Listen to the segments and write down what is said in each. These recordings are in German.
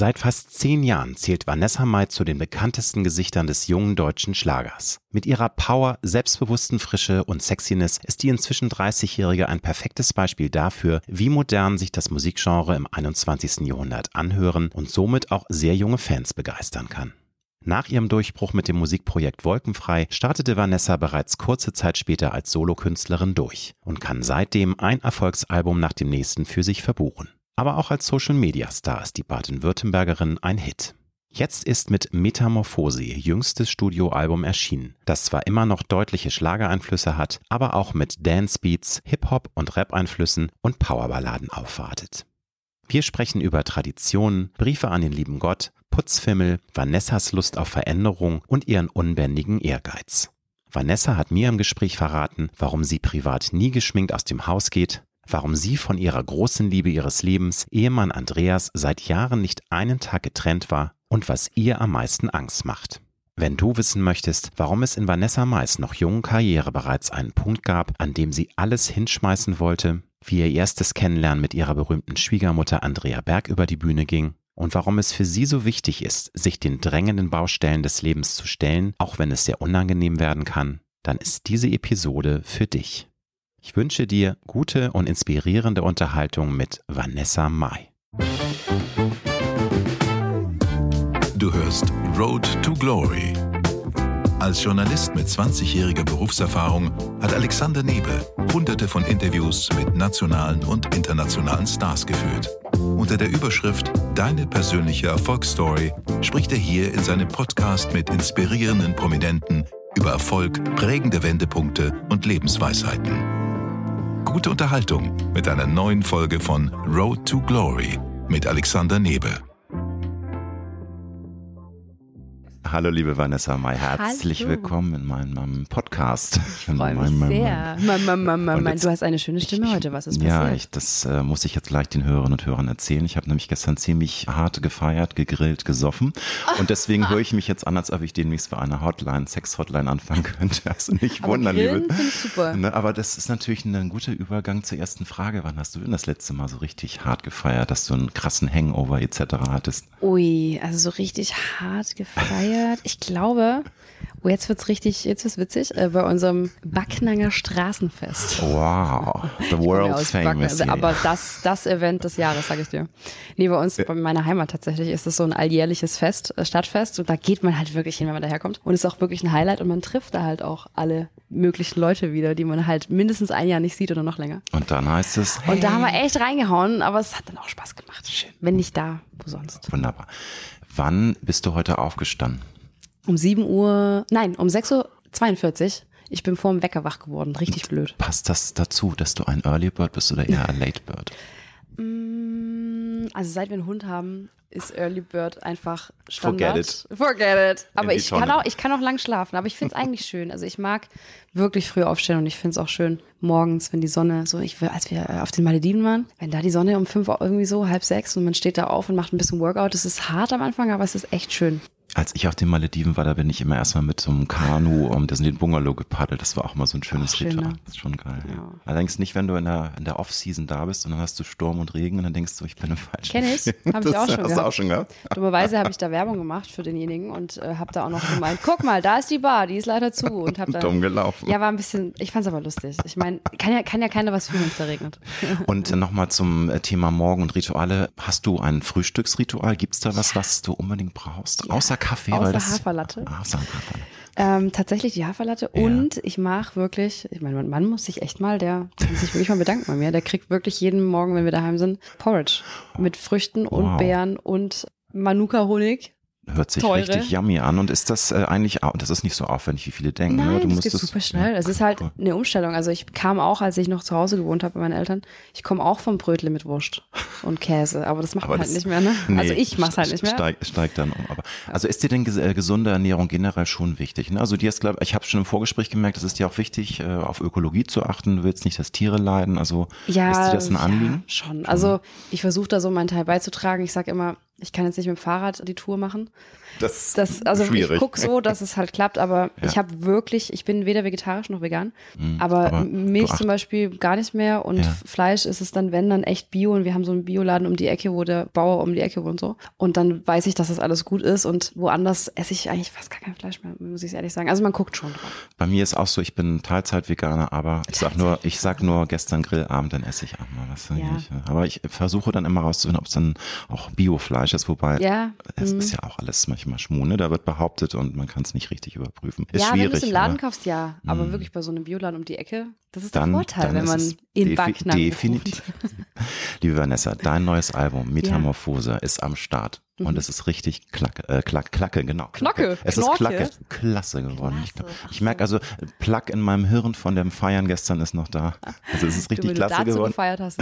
Seit fast zehn Jahren zählt Vanessa Mai zu den bekanntesten Gesichtern des jungen deutschen Schlagers. Mit ihrer Power, selbstbewussten Frische und Sexiness ist die inzwischen 30-Jährige ein perfektes Beispiel dafür, wie modern sich das Musikgenre im 21. Jahrhundert anhören und somit auch sehr junge Fans begeistern kann. Nach ihrem Durchbruch mit dem Musikprojekt Wolkenfrei startete Vanessa bereits kurze Zeit später als Solokünstlerin durch und kann seitdem ein Erfolgsalbum nach dem nächsten für sich verbuchen. Aber auch als Social-Media-Star ist die Baden-Württembergerin ein Hit. Jetzt ist mit Metamorphose ihr jüngstes Studioalbum erschienen, das zwar immer noch deutliche Schlagereinflüsse hat, aber auch mit Dance-Beats, Hip-Hop und Rap-Einflüssen und Powerballaden aufwartet. Wir sprechen über Traditionen, Briefe an den lieben Gott, Putzfimmel, Vanessas Lust auf Veränderung und ihren unbändigen Ehrgeiz. Vanessa hat mir im Gespräch verraten, warum sie privat nie geschminkt aus dem Haus geht, warum sie von ihrer großen Liebe ihres Lebens, Ehemann Andreas, seit Jahren nicht einen Tag getrennt war und was ihr am meisten Angst macht. Wenn du wissen möchtest, warum es in Vanessa Mais noch jungen Karriere bereits einen Punkt gab, an dem sie alles hinschmeißen wollte, wie ihr erstes Kennenlernen mit ihrer berühmten Schwiegermutter Andrea Berg über die Bühne ging und warum es für sie so wichtig ist, sich den drängenden Baustellen des Lebens zu stellen, auch wenn es sehr unangenehm werden kann, dann ist diese Episode für dich. Ich wünsche dir gute und inspirierende Unterhaltung mit Vanessa Mai. Du hörst Road to Glory. Als Journalist mit 20-jähriger Berufserfahrung hat Alexander Nebe hunderte von Interviews mit nationalen und internationalen Stars geführt. Unter der Überschrift Deine persönliche Erfolgsstory spricht er hier in seinem Podcast mit inspirierenden Prominenten über Erfolg, prägende Wendepunkte und Lebensweisheiten gute Unterhaltung mit einer neuen Folge von Road to Glory mit Alexander Nebe. Hallo liebe Vanessa May, herzlich Hallo. willkommen in meinem Podcast. Ich freue mich sehr. Mann, Mann, Mann, Mann, du hast eine schöne Stimme ich, heute, was ist passiert? Ja, ich, das äh, muss ich jetzt gleich den Hörerinnen und Hörern erzählen. Ich habe nämlich gestern ziemlich hart gefeiert, gegrillt, gesoffen und deswegen höre ich mich jetzt an, als ob ich demnächst bei einer Hotline, Sex-Hotline anfangen könnte. Also nicht wundern, liebe. Super. Ne, aber das ist natürlich ein guter Übergang zur ersten Frage. Wann hast du denn das letzte Mal so richtig hart gefeiert, dass du einen krassen Hangover etc. hattest? Ui, also so richtig hart gefeiert. Ich glaube, oh, jetzt wird's richtig, jetzt wird's witzig, äh, bei unserem Backnanger Straßenfest. Wow, the world famous. Backen, aber das, das Event des Jahres, sage ich dir. Nee, bei uns, bei meiner Heimat tatsächlich, ist es so ein alljährliches Fest, äh, Stadtfest und da geht man halt wirklich hin, wenn man daherkommt. Und es ist auch wirklich ein Highlight und man trifft da halt auch alle möglichen Leute wieder, die man halt mindestens ein Jahr nicht sieht oder noch länger. Und dann heißt es. Hey. Und da haben wir echt reingehauen, aber es hat dann auch Spaß gemacht. Schön. Wenn nicht da, wo sonst. Wunderbar. Wann bist du heute aufgestanden? Um 7 Uhr, nein, um 6.42 Uhr. Ich bin vor dem Wecker wach geworden. Richtig blöd. Passt das dazu, dass du ein Early Bird bist oder eher ein Late Bird? Mm, also seit wir einen Hund haben, ist Early Bird einfach Standard. Forget it. Forget it. Aber ich kann, auch, ich kann auch lang schlafen. Aber ich finde es eigentlich schön. Also ich mag wirklich früh aufstehen und ich finde es auch schön morgens, wenn die Sonne so, ich als wir auf den Malediven waren, wenn da die Sonne um fünf irgendwie so, halb sechs und man steht da auf und macht ein bisschen Workout. Das ist hart am Anfang, aber es ist echt schön. Als ich auf den Malediven war, da bin ich immer erstmal mit so einem Kanu um das in den Bungalow gepaddelt. Das war auch mal so ein schönes Ach, Ritual. Das ist schon geil. Ja. Allerdings nicht, wenn du in der, in der Off-Season da bist und dann hast du Sturm und Regen und dann denkst du, ich bin im falschen. Kenn ich, habe ich auch schon hast gehabt. auch schon gehabt. Dummerweise habe ich da Werbung gemacht für denjenigen und äh, habe da auch noch gemeint, guck mal, da ist die Bar, die ist leider zu und habe da dumm gelaufen. Ja, war ein bisschen, ich fand's aber lustig. Ich meine, kann ja kann ja keiner was fühlen, wenn es da regnet. Und äh, nochmal zum äh, Thema Morgen und Rituale. Hast du ein Frühstücksritual? Gibt's da was, was du unbedingt brauchst? Ja. Außer Kaffee, Außer weil das Haferlatte. Ah, Haferlatte. Ähm, tatsächlich die Haferlatte ja. und ich mache wirklich, ich meine, mein Mann muss sich echt mal, der kann sich wirklich mal bedanken bei mir. Der kriegt wirklich jeden Morgen, wenn wir daheim sind, Porridge mit Früchten wow. und Beeren und Manuka-Honig Hört sich Teure. richtig yummy an. Und ist das äh, eigentlich, das ist nicht so aufwendig, wie viele denken. Nein, ne? du das musst geht das, super schnell. Es ist halt eine Umstellung. Also ich kam auch, als ich noch zu Hause gewohnt habe bei meinen Eltern, ich komme auch vom Brötle mit Wurst und Käse. Aber das macht aber man halt nicht mehr, ne? Nee, also ich mach's halt nicht mehr. Steigt steig dann um. Aber, also ist dir denn äh, gesunde Ernährung generell schon wichtig? Ne? Also dir ist, glaube ich, habe schon im Vorgespräch gemerkt, es ist dir auch wichtig, äh, auf Ökologie zu achten. Du willst nicht, dass Tiere leiden. Also ja, ist dir das ein Anliegen? Ja, schon. Also ich versuche da so meinen Teil beizutragen. Ich sage immer, Ich kann jetzt nicht mit dem Fahrrad die Tour machen. Das, das also schwierig. ich gucke so, dass es halt klappt, aber ja. ich habe wirklich, ich bin weder vegetarisch noch vegan, mhm, aber, aber, Milch zum Beispiel gar nicht mehr und ja. Fleisch ist es dann, wenn dann echt Bio und wir haben so einen Bioladen um die Ecke, wo der Bauer um die Ecke wohnt so und dann weiß ich, dass das alles gut ist und woanders esse ich eigentlich fast gar kein Fleisch mehr, muss ich ehrlich sagen. Also man guckt schon drauf. Bei mir ist auch so, ich bin Teilzeit-Veganer, aber ich sag nur, ich sag nur gestern Grillabend, dann esse ich auch mal was. Ja. Aber ich versuche dann immer rauszufinden, ob es dann auch Biofleisch ist, wobei ja. es mhm. ist ja auch alles manchmal Schmuh, ne? Da wird behauptet und man kann es nicht richtig überprüfen. Ist ja, schwierig, wenn du es im Laden kaufst, ja. Aber mh. wirklich bei so einem Bioladen um die Ecke, das ist dann, der Vorteil, wenn man in Backnacken Definitiv. Liebe Vanessa, dein neues Album Metamorphose ja. ist am Start. Mhm. Und es ist richtig Klacke, äh, Klack, Klacke, genau. Knocke. Es Knorke. ist Klacke. Klasse geworden. Klasse. Ich, ich merke also, Plug in meinem Hirn von dem Feiern gestern ist noch da. Also es ist richtig du, klasse du geworden. Gefeiert hast,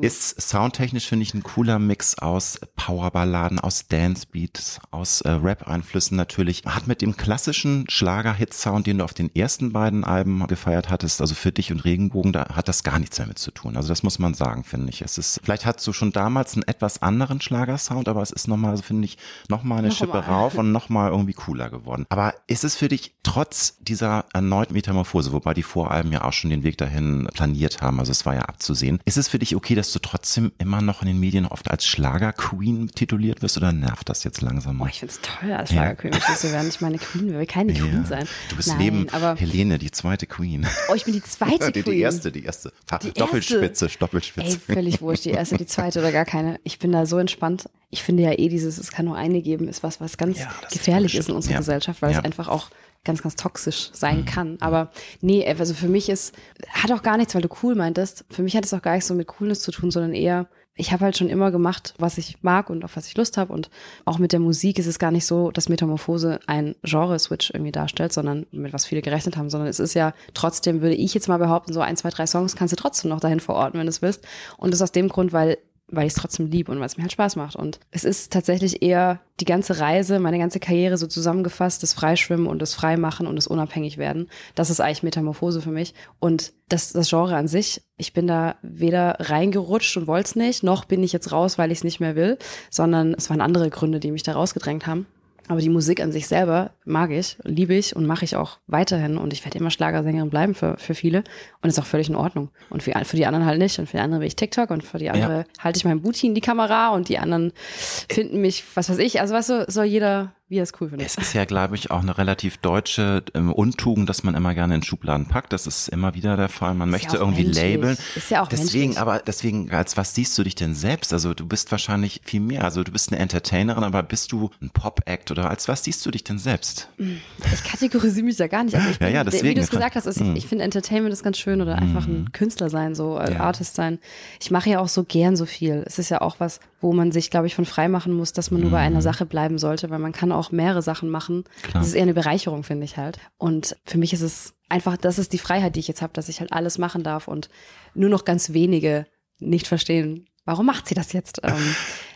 ist, ist soundtechnisch, finde ich, ein cooler Mix aus Powerballaden, aus Dancebeats, aus äh, Rap-Einflüssen natürlich. Hat mit dem klassischen Schlager-Hit-Sound, den du auf den ersten beiden Alben gefeiert hattest, also für dich und Regenbogen, da hat das gar nichts damit zu tun. Also das muss man sagen, finde ich. Es ist, vielleicht hattest du schon damals einen etwas anderen Schlagersound, aber es ist noch nochmal, finde ich, nochmal eine noch Schippe mal. rauf und nochmal irgendwie cooler geworden. Aber ist es für dich trotz dieser erneuten Metamorphose, wobei die Voralben ja auch schon den Weg dahin planiert haben, also es war ja abzusehen, ist es für dich okay, dass du trotzdem immer noch in den Medien oft als Schlager-Queen tituliert wirst oder nervt das jetzt langsam mal? Oh, ich finde es toll, als Schlager-Queen ja. zu werden. Ich meine, Queen will keine ja. Queen sein. Du bist Nein, neben aber Helene, die zweite Queen. Oh, ich bin die zweite die, Queen. Die erste, die erste. Die Doppelspitze, erste. Doppelspitze. Ey, völlig wurscht, die erste, die zweite oder gar keine. Ich bin da so entspannt. Ich finde ja eh dieses, es kann nur eine geben, ist was, was ganz ja, gefährlich ist, ist, in unserer ja. Gesellschaft, weil ja. es einfach auch ganz, ganz toxisch sein mhm. kann. Aber nee, also für mich ist, hat auch gar nichts, weil du cool meintest. Für mich hat es auch gar nichts so mit Coolness zu tun, sondern eher, ich habe halt schon immer gemacht, was ich mag und auf was ich Lust habe. Und auch mit der Musik ist es gar nicht so, dass Metamorphose ein Genre-Switch irgendwie darstellt, sondern mit was viele gerechnet haben, sondern es ist ja trotzdem, würde ich jetzt mal behaupten, so ein, zwei, drei Songs kannst du trotzdem noch dahin verorten, wenn du es willst. Und das aus dem Grund, weil weil ich es trotzdem liebe und weil es mir halt Spaß macht. Und es ist tatsächlich eher die ganze Reise, meine ganze Karriere so zusammengefasst, das Freischwimmen und das Freimachen und das Unabhängigwerden. Das ist eigentlich Metamorphose für mich. Und das, das Genre an sich, ich bin da weder reingerutscht und wollte es nicht, noch bin ich jetzt raus, weil ich es nicht mehr will, sondern es waren andere Gründe, die mich da rausgedrängt haben. Aber die Musik an sich selber mag ich, liebe ich und mache ich auch weiterhin. Und ich werde immer Schlagersängerin bleiben für, für viele. Und ist auch völlig in Ordnung. Und für, für die anderen halt nicht. Und für die anderen will ich TikTok und für die andere ja. halte ich meinen Booty in die Kamera und die anderen finden mich, was weiß ich. Also weißt du, soll jeder wie er es cool findet. Es ist ja, glaube ich, auch eine relativ deutsche ähm, Untugend, dass man immer gerne in Schubladen packt. Das ist immer wieder der Fall. Man ist möchte ja irgendwie menschlich. labeln. Ist ja auch Deswegen, menschlich. aber deswegen, als was siehst du dich denn selbst? Also du bist wahrscheinlich viel mehr. Also du bist eine Entertainerin, aber bist du ein Pop-Act oder als was siehst du dich denn selbst? Ich kategorisiere mich da gar nicht. Also ich bin, ja, ja, deswegen. Wie du es gesagt hast, ist, ich, hm. ich finde Entertainment ist ganz schön oder einfach ein hm. Künstler sein, so äh, ja. Artist sein. Ich mache ja auch so gern so viel. Es ist ja auch was, wo man sich, glaube ich, von frei machen muss, dass man nur bei einer mhm. Sache bleiben sollte, weil man kann auch mehrere Sachen machen. Klar. Das ist eher eine Bereicherung, finde ich halt. Und für mich ist es einfach, das ist die Freiheit, die ich jetzt habe, dass ich halt alles machen darf und nur noch ganz wenige nicht verstehen, warum macht sie das jetzt? Ähm,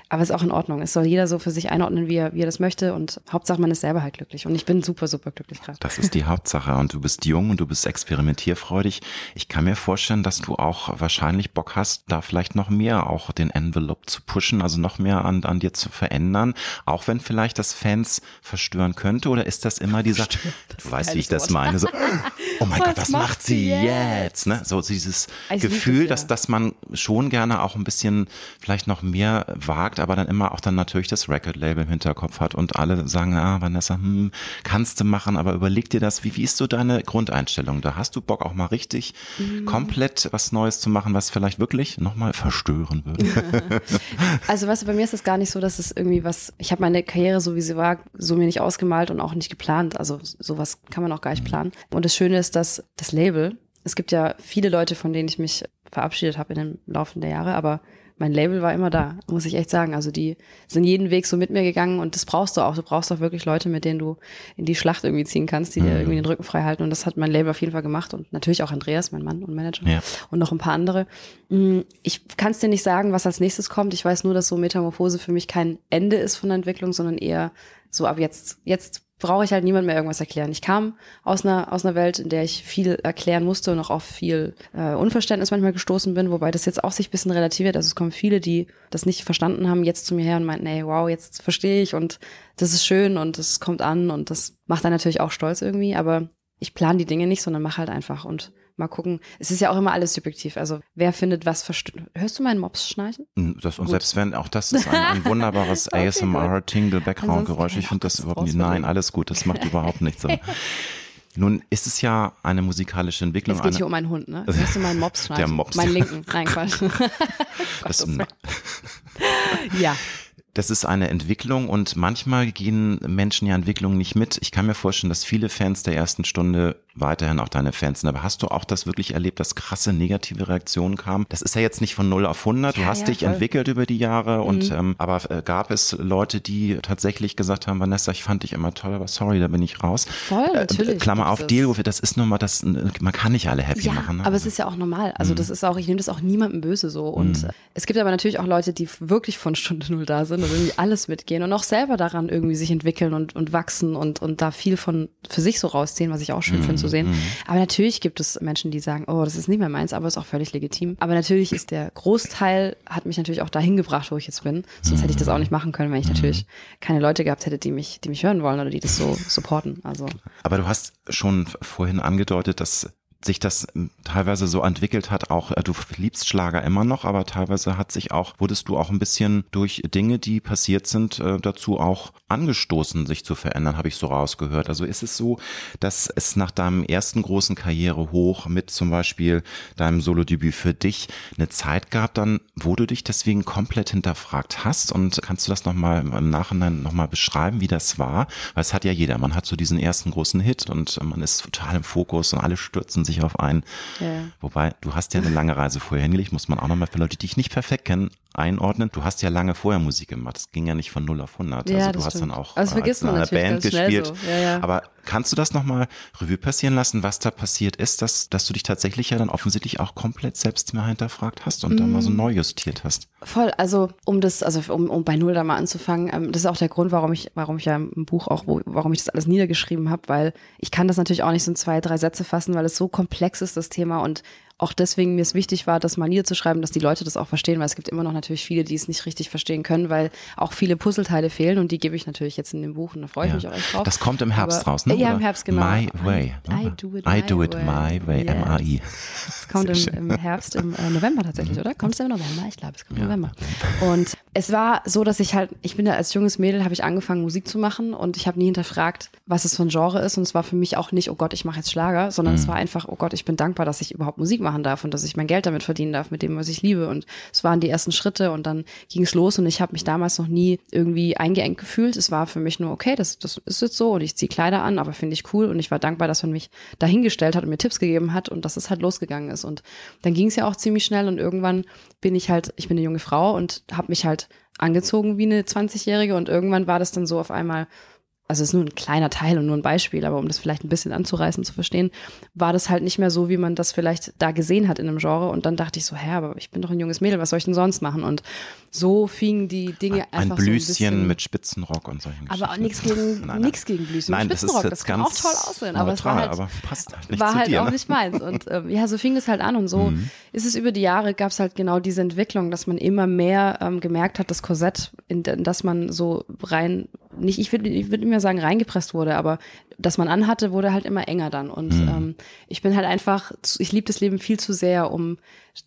aber es ist auch in Ordnung. Es soll jeder so für sich einordnen, wie er, wie er das möchte. Und Hauptsache, man ist selber halt glücklich. Und ich bin super, super glücklich gerade. Das ist die Hauptsache. Und du bist jung und du bist experimentierfreudig. Ich kann mir vorstellen, dass du auch wahrscheinlich Bock hast, da vielleicht noch mehr auch den Envelope zu pushen, also noch mehr an, an dir zu verändern. Auch wenn vielleicht das Fans verstören könnte. Oder ist das immer dieser, du weißt, wie ich das meine, so, oh mein was Gott, was macht sie jetzt? jetzt? Ne? So dieses ich Gefühl, das, ja. dass, dass man schon gerne auch ein bisschen vielleicht noch mehr wagt sagt, aber dann immer auch dann natürlich das Record-Label im Hinterkopf hat und alle sagen, ah, Vanessa, hm, kannst du machen, aber überleg dir das, wie, wie ist so deine Grundeinstellung? Da hast du Bock auch mal richtig mhm. komplett was Neues zu machen, was vielleicht wirklich nochmal verstören würde? also weißt du, bei mir ist es gar nicht so, dass es irgendwie was, ich habe meine Karriere so wie sie war, so mir nicht ausgemalt und auch nicht geplant. Also sowas kann man auch gar nicht mhm. planen. Und das Schöne ist, dass das Label, es gibt ja viele Leute, von denen ich mich verabschiedet habe in den Laufe der Jahre, aber mein Label war immer da, muss ich echt sagen. Also die sind jeden Weg so mit mir gegangen und das brauchst du auch. Du brauchst auch wirklich Leute, mit denen du in die Schlacht irgendwie ziehen kannst, die mhm. dir irgendwie den Rücken frei halten. Und das hat mein Label auf jeden Fall gemacht und natürlich auch Andreas, mein Mann und Manager ja. und noch ein paar andere. Mm, ich kann es dir nicht sagen, was als nächstes kommt. Ich weiß nur, dass so Metamorphose für mich kein Ende ist von der Entwicklung, sondern eher so ab jetzt, jetzt brauche ich halt niemand mehr irgendwas erklären. Ich kam aus einer, aus einer Welt, in der ich viel erklären musste und auch auf viel äh, Unverständnis manchmal gestoßen bin, wobei das jetzt auch sich ein bisschen relativiert. Also es kommen viele, die das nicht verstanden haben, jetzt zu mir her und meinten, ey, wow, jetzt verstehe ich und das ist schön und das kommt an und das macht dann natürlich auch stolz irgendwie, aber ich plane die Dinge nicht, sondern mache halt einfach und mal gucken. Es ist ja auch immer alles subjektiv. Also wer findet was verstört. Hörst du meinen Mops schnarchen? Hm, das, und Gut. selbst wenn, auch das ist ein, ein wunderbares okay, ASMR-Tingle-Background-Geräusch. Ich finde das überhaupt nicht. Nein, alles gut. Das macht überhaupt nichts. So. Nun ist es ja eine musikalische Entwicklung. Es geht hier um einen Hund, ne? Hörst du meinen Mops schnarchen? Der Mops. Meinen linken. Nein, Quatsch. das, ja das ist eine Entwicklung und manchmal gehen Menschen ja Entwicklungen nicht mit. Ich kann mir vorstellen, dass viele Fans der ersten Stunde weiterhin auch deine Fans sind. Aber hast du auch das wirklich erlebt, dass krasse negative Reaktionen kamen? Das ist ja jetzt nicht von 0 auf 100. Du ja, hast ja, dich voll. entwickelt über die Jahre mhm. und ähm, aber äh, gab es Leute, die tatsächlich gesagt haben, Vanessa, ich fand dich immer toll, aber sorry, da bin ich raus. Voll, äh, natürlich. Äh, Klammer auf, Deal, das ist nur mal das, man kann nicht alle happy ja, machen. Ne? aber es ist ja auch normal. Also mhm. das ist auch, ich nehme das auch niemandem böse so. Und mhm. es gibt aber natürlich auch Leute, die wirklich von Stunde Null da sind und irgendwie alles mitgehen und auch selber daran irgendwie sich entwickeln und, und wachsen und, und da viel von für sich so rausziehen, was ich auch schön finde zu sehen. Mhm. Aber natürlich gibt es Menschen, die sagen, oh, das ist nicht mehr meins, aber ist auch völlig legitim. Aber natürlich ist der Großteil, hat mich natürlich auch dahin gebracht, wo ich jetzt bin. Sonst hätte ich das auch nicht machen können, wenn ich natürlich keine Leute gehabt hätte, die mich, die mich hören wollen oder die das so supporten. Also. Aber du hast schon vorhin angedeutet, dass sich das ähm, teilweise so entwickelt hat, auch äh, du liebst Schlager immer noch, aber teilweise hat sich auch, wurdest du auch ein bisschen durch Dinge, die passiert sind, äh, dazu auch angestoßen, sich zu verändern, habe ich so rausgehört. Also ist es so, dass es nach deinem ersten großen Karriere hoch mit zum Beispiel deinem Solodebüt für dich eine Zeit gab dann, wo du dich deswegen komplett hinterfragt hast und kannst du das nochmal im Nachhinein nochmal beschreiben, wie das war? Weil es hat ja jeder, man hat so diesen ersten großen Hit und man ist total im Fokus und alle stürzen sich auf einen. Ja. Wobei, du hast ja eine lange Reise vorher hingelegt, muss man auch nochmal für Leute, die dich nicht perfekt kennen, einordnen. Du hast ja lange vorher Musik gemacht. Es ging ja nicht von 0 auf 100. Ja, also du hast dann auch also als in einer Band gespielt. So. Ja, ja. Aber kannst du das nochmal Revue passieren lassen, was da passiert ist, dass, dass du dich tatsächlich ja dann offensichtlich auch komplett selbst mal hinterfragt hast und mm. da mal so mhm. neu justiert hast? Voll. Also um das, also um, um bei Null da mal anzufangen, ähm, das ist auch der Grund, warum ich, warum ich ja im Buch auch, wo, warum ich das alles niedergeschrieben habe, weil ich kann das natürlich auch nicht so in zwei, drei Sätze fassen, weil es so komplex ist, das Thema und auch deswegen mir es wichtig war, das mal niederzuschreiben, dass die Leute das auch verstehen, weil es gibt immer noch natürlich viele, die es nicht richtig verstehen können, weil auch viele Puzzleteile fehlen und die gebe ich natürlich jetzt in dem Buch und da freue ich ja. mich auch echt drauf. Das kommt im Herbst Aber, raus, ne? Ja, im Herbst, genau. My Way. I, I do it, I my, do it way. my way, yes. M-A-I. Es kommt im, im, Herbst, im äh, November tatsächlich, oder? Kommt es im November? Ich glaube, es kommt im ja. November. Und es war so, dass ich halt, ich bin da als junges Mädel, habe ich angefangen Musik zu machen und ich habe nie hinterfragt, was es für ein Genre ist und es war für mich auch nicht, oh Gott, ich mache jetzt Schlager, sondern mhm. es war einfach, oh Gott, ich bin dankbar, dass ich überhaupt Musik machen darf und dass ich mein Geld damit verdienen darf, mit dem, was ich liebe. Und es waren die ersten Schritte und dann ging es los und ich habe mich damals noch nie irgendwie eingeengt gefühlt. Es war für mich nur, okay, das, das ist jetzt so und ich ziehe Kleider an, aber finde ich cool und ich war dankbar, dass man mich dahingestellt hat und mir Tipps gegeben hat und dass es halt losgegangen ist. Und dann ging es ja auch ziemlich schnell und irgendwann bin ich halt, ich bin eine junge Frau und habe mich halt angezogen wie eine 20-Jährige und irgendwann war das dann so auf einmal, also es ist nur ein kleiner Teil und nur ein Beispiel, aber um das vielleicht ein bisschen anzureißen, zu verstehen, war das halt nicht mehr so, wie man das vielleicht da gesehen hat in einem Genre. Und dann dachte ich so, hä, aber ich bin doch ein junges Mädel, was soll ich denn sonst machen? Und so fingen die Dinge ein, einfach ein Blüschen so ein mit Spitzenrock und solchen Aber auch nichts gegen, nein, gegen Blüschen nein, mit Spitzenrock. Das, das kann auch toll aussehen, aber es war halt, aber passt halt nicht war halt dir, auch ne? nicht meins. Und ähm, ja, so fing es halt an und so mhm. ist es über die Jahre, gab es halt genau diese Entwicklung, dass man immer mehr ähm, gemerkt hat, das Korsett, in, in das man so rein nicht, ich würde ich würd nicht mehr sagen reingepresst wurde, aber das man anhatte, wurde halt immer enger dann. Und mhm. ähm, ich bin halt einfach, ich liebe das Leben viel zu sehr, um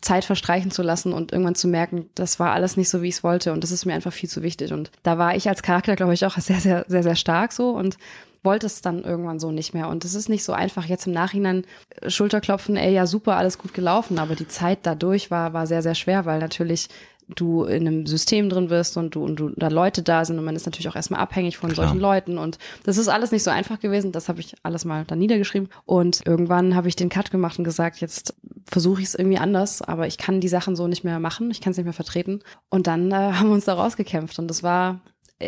Zeit verstreichen zu lassen und irgendwann zu merken, das war alles nicht so, wie ich es wollte. Und das ist mir einfach viel zu wichtig. Und da war ich als Charakter, glaube ich, auch sehr, sehr, sehr, sehr stark so und wollte es dann irgendwann so nicht mehr. Und es ist nicht so einfach, jetzt im Nachhinein äh, Schulterklopfen, ey, ja, super, alles gut gelaufen. Aber die Zeit dadurch war, war sehr, sehr schwer, weil natürlich du in einem System drin wirst und du und du da Leute da sind und man ist natürlich auch erstmal abhängig von Klar. solchen Leuten und das ist alles nicht so einfach gewesen. Das habe ich alles mal dann niedergeschrieben und irgendwann habe ich den Cut gemacht und gesagt, jetzt versuche ich es irgendwie anders, aber ich kann die Sachen so nicht mehr machen, ich kann es nicht mehr vertreten und dann äh, haben wir uns da rausgekämpft und das war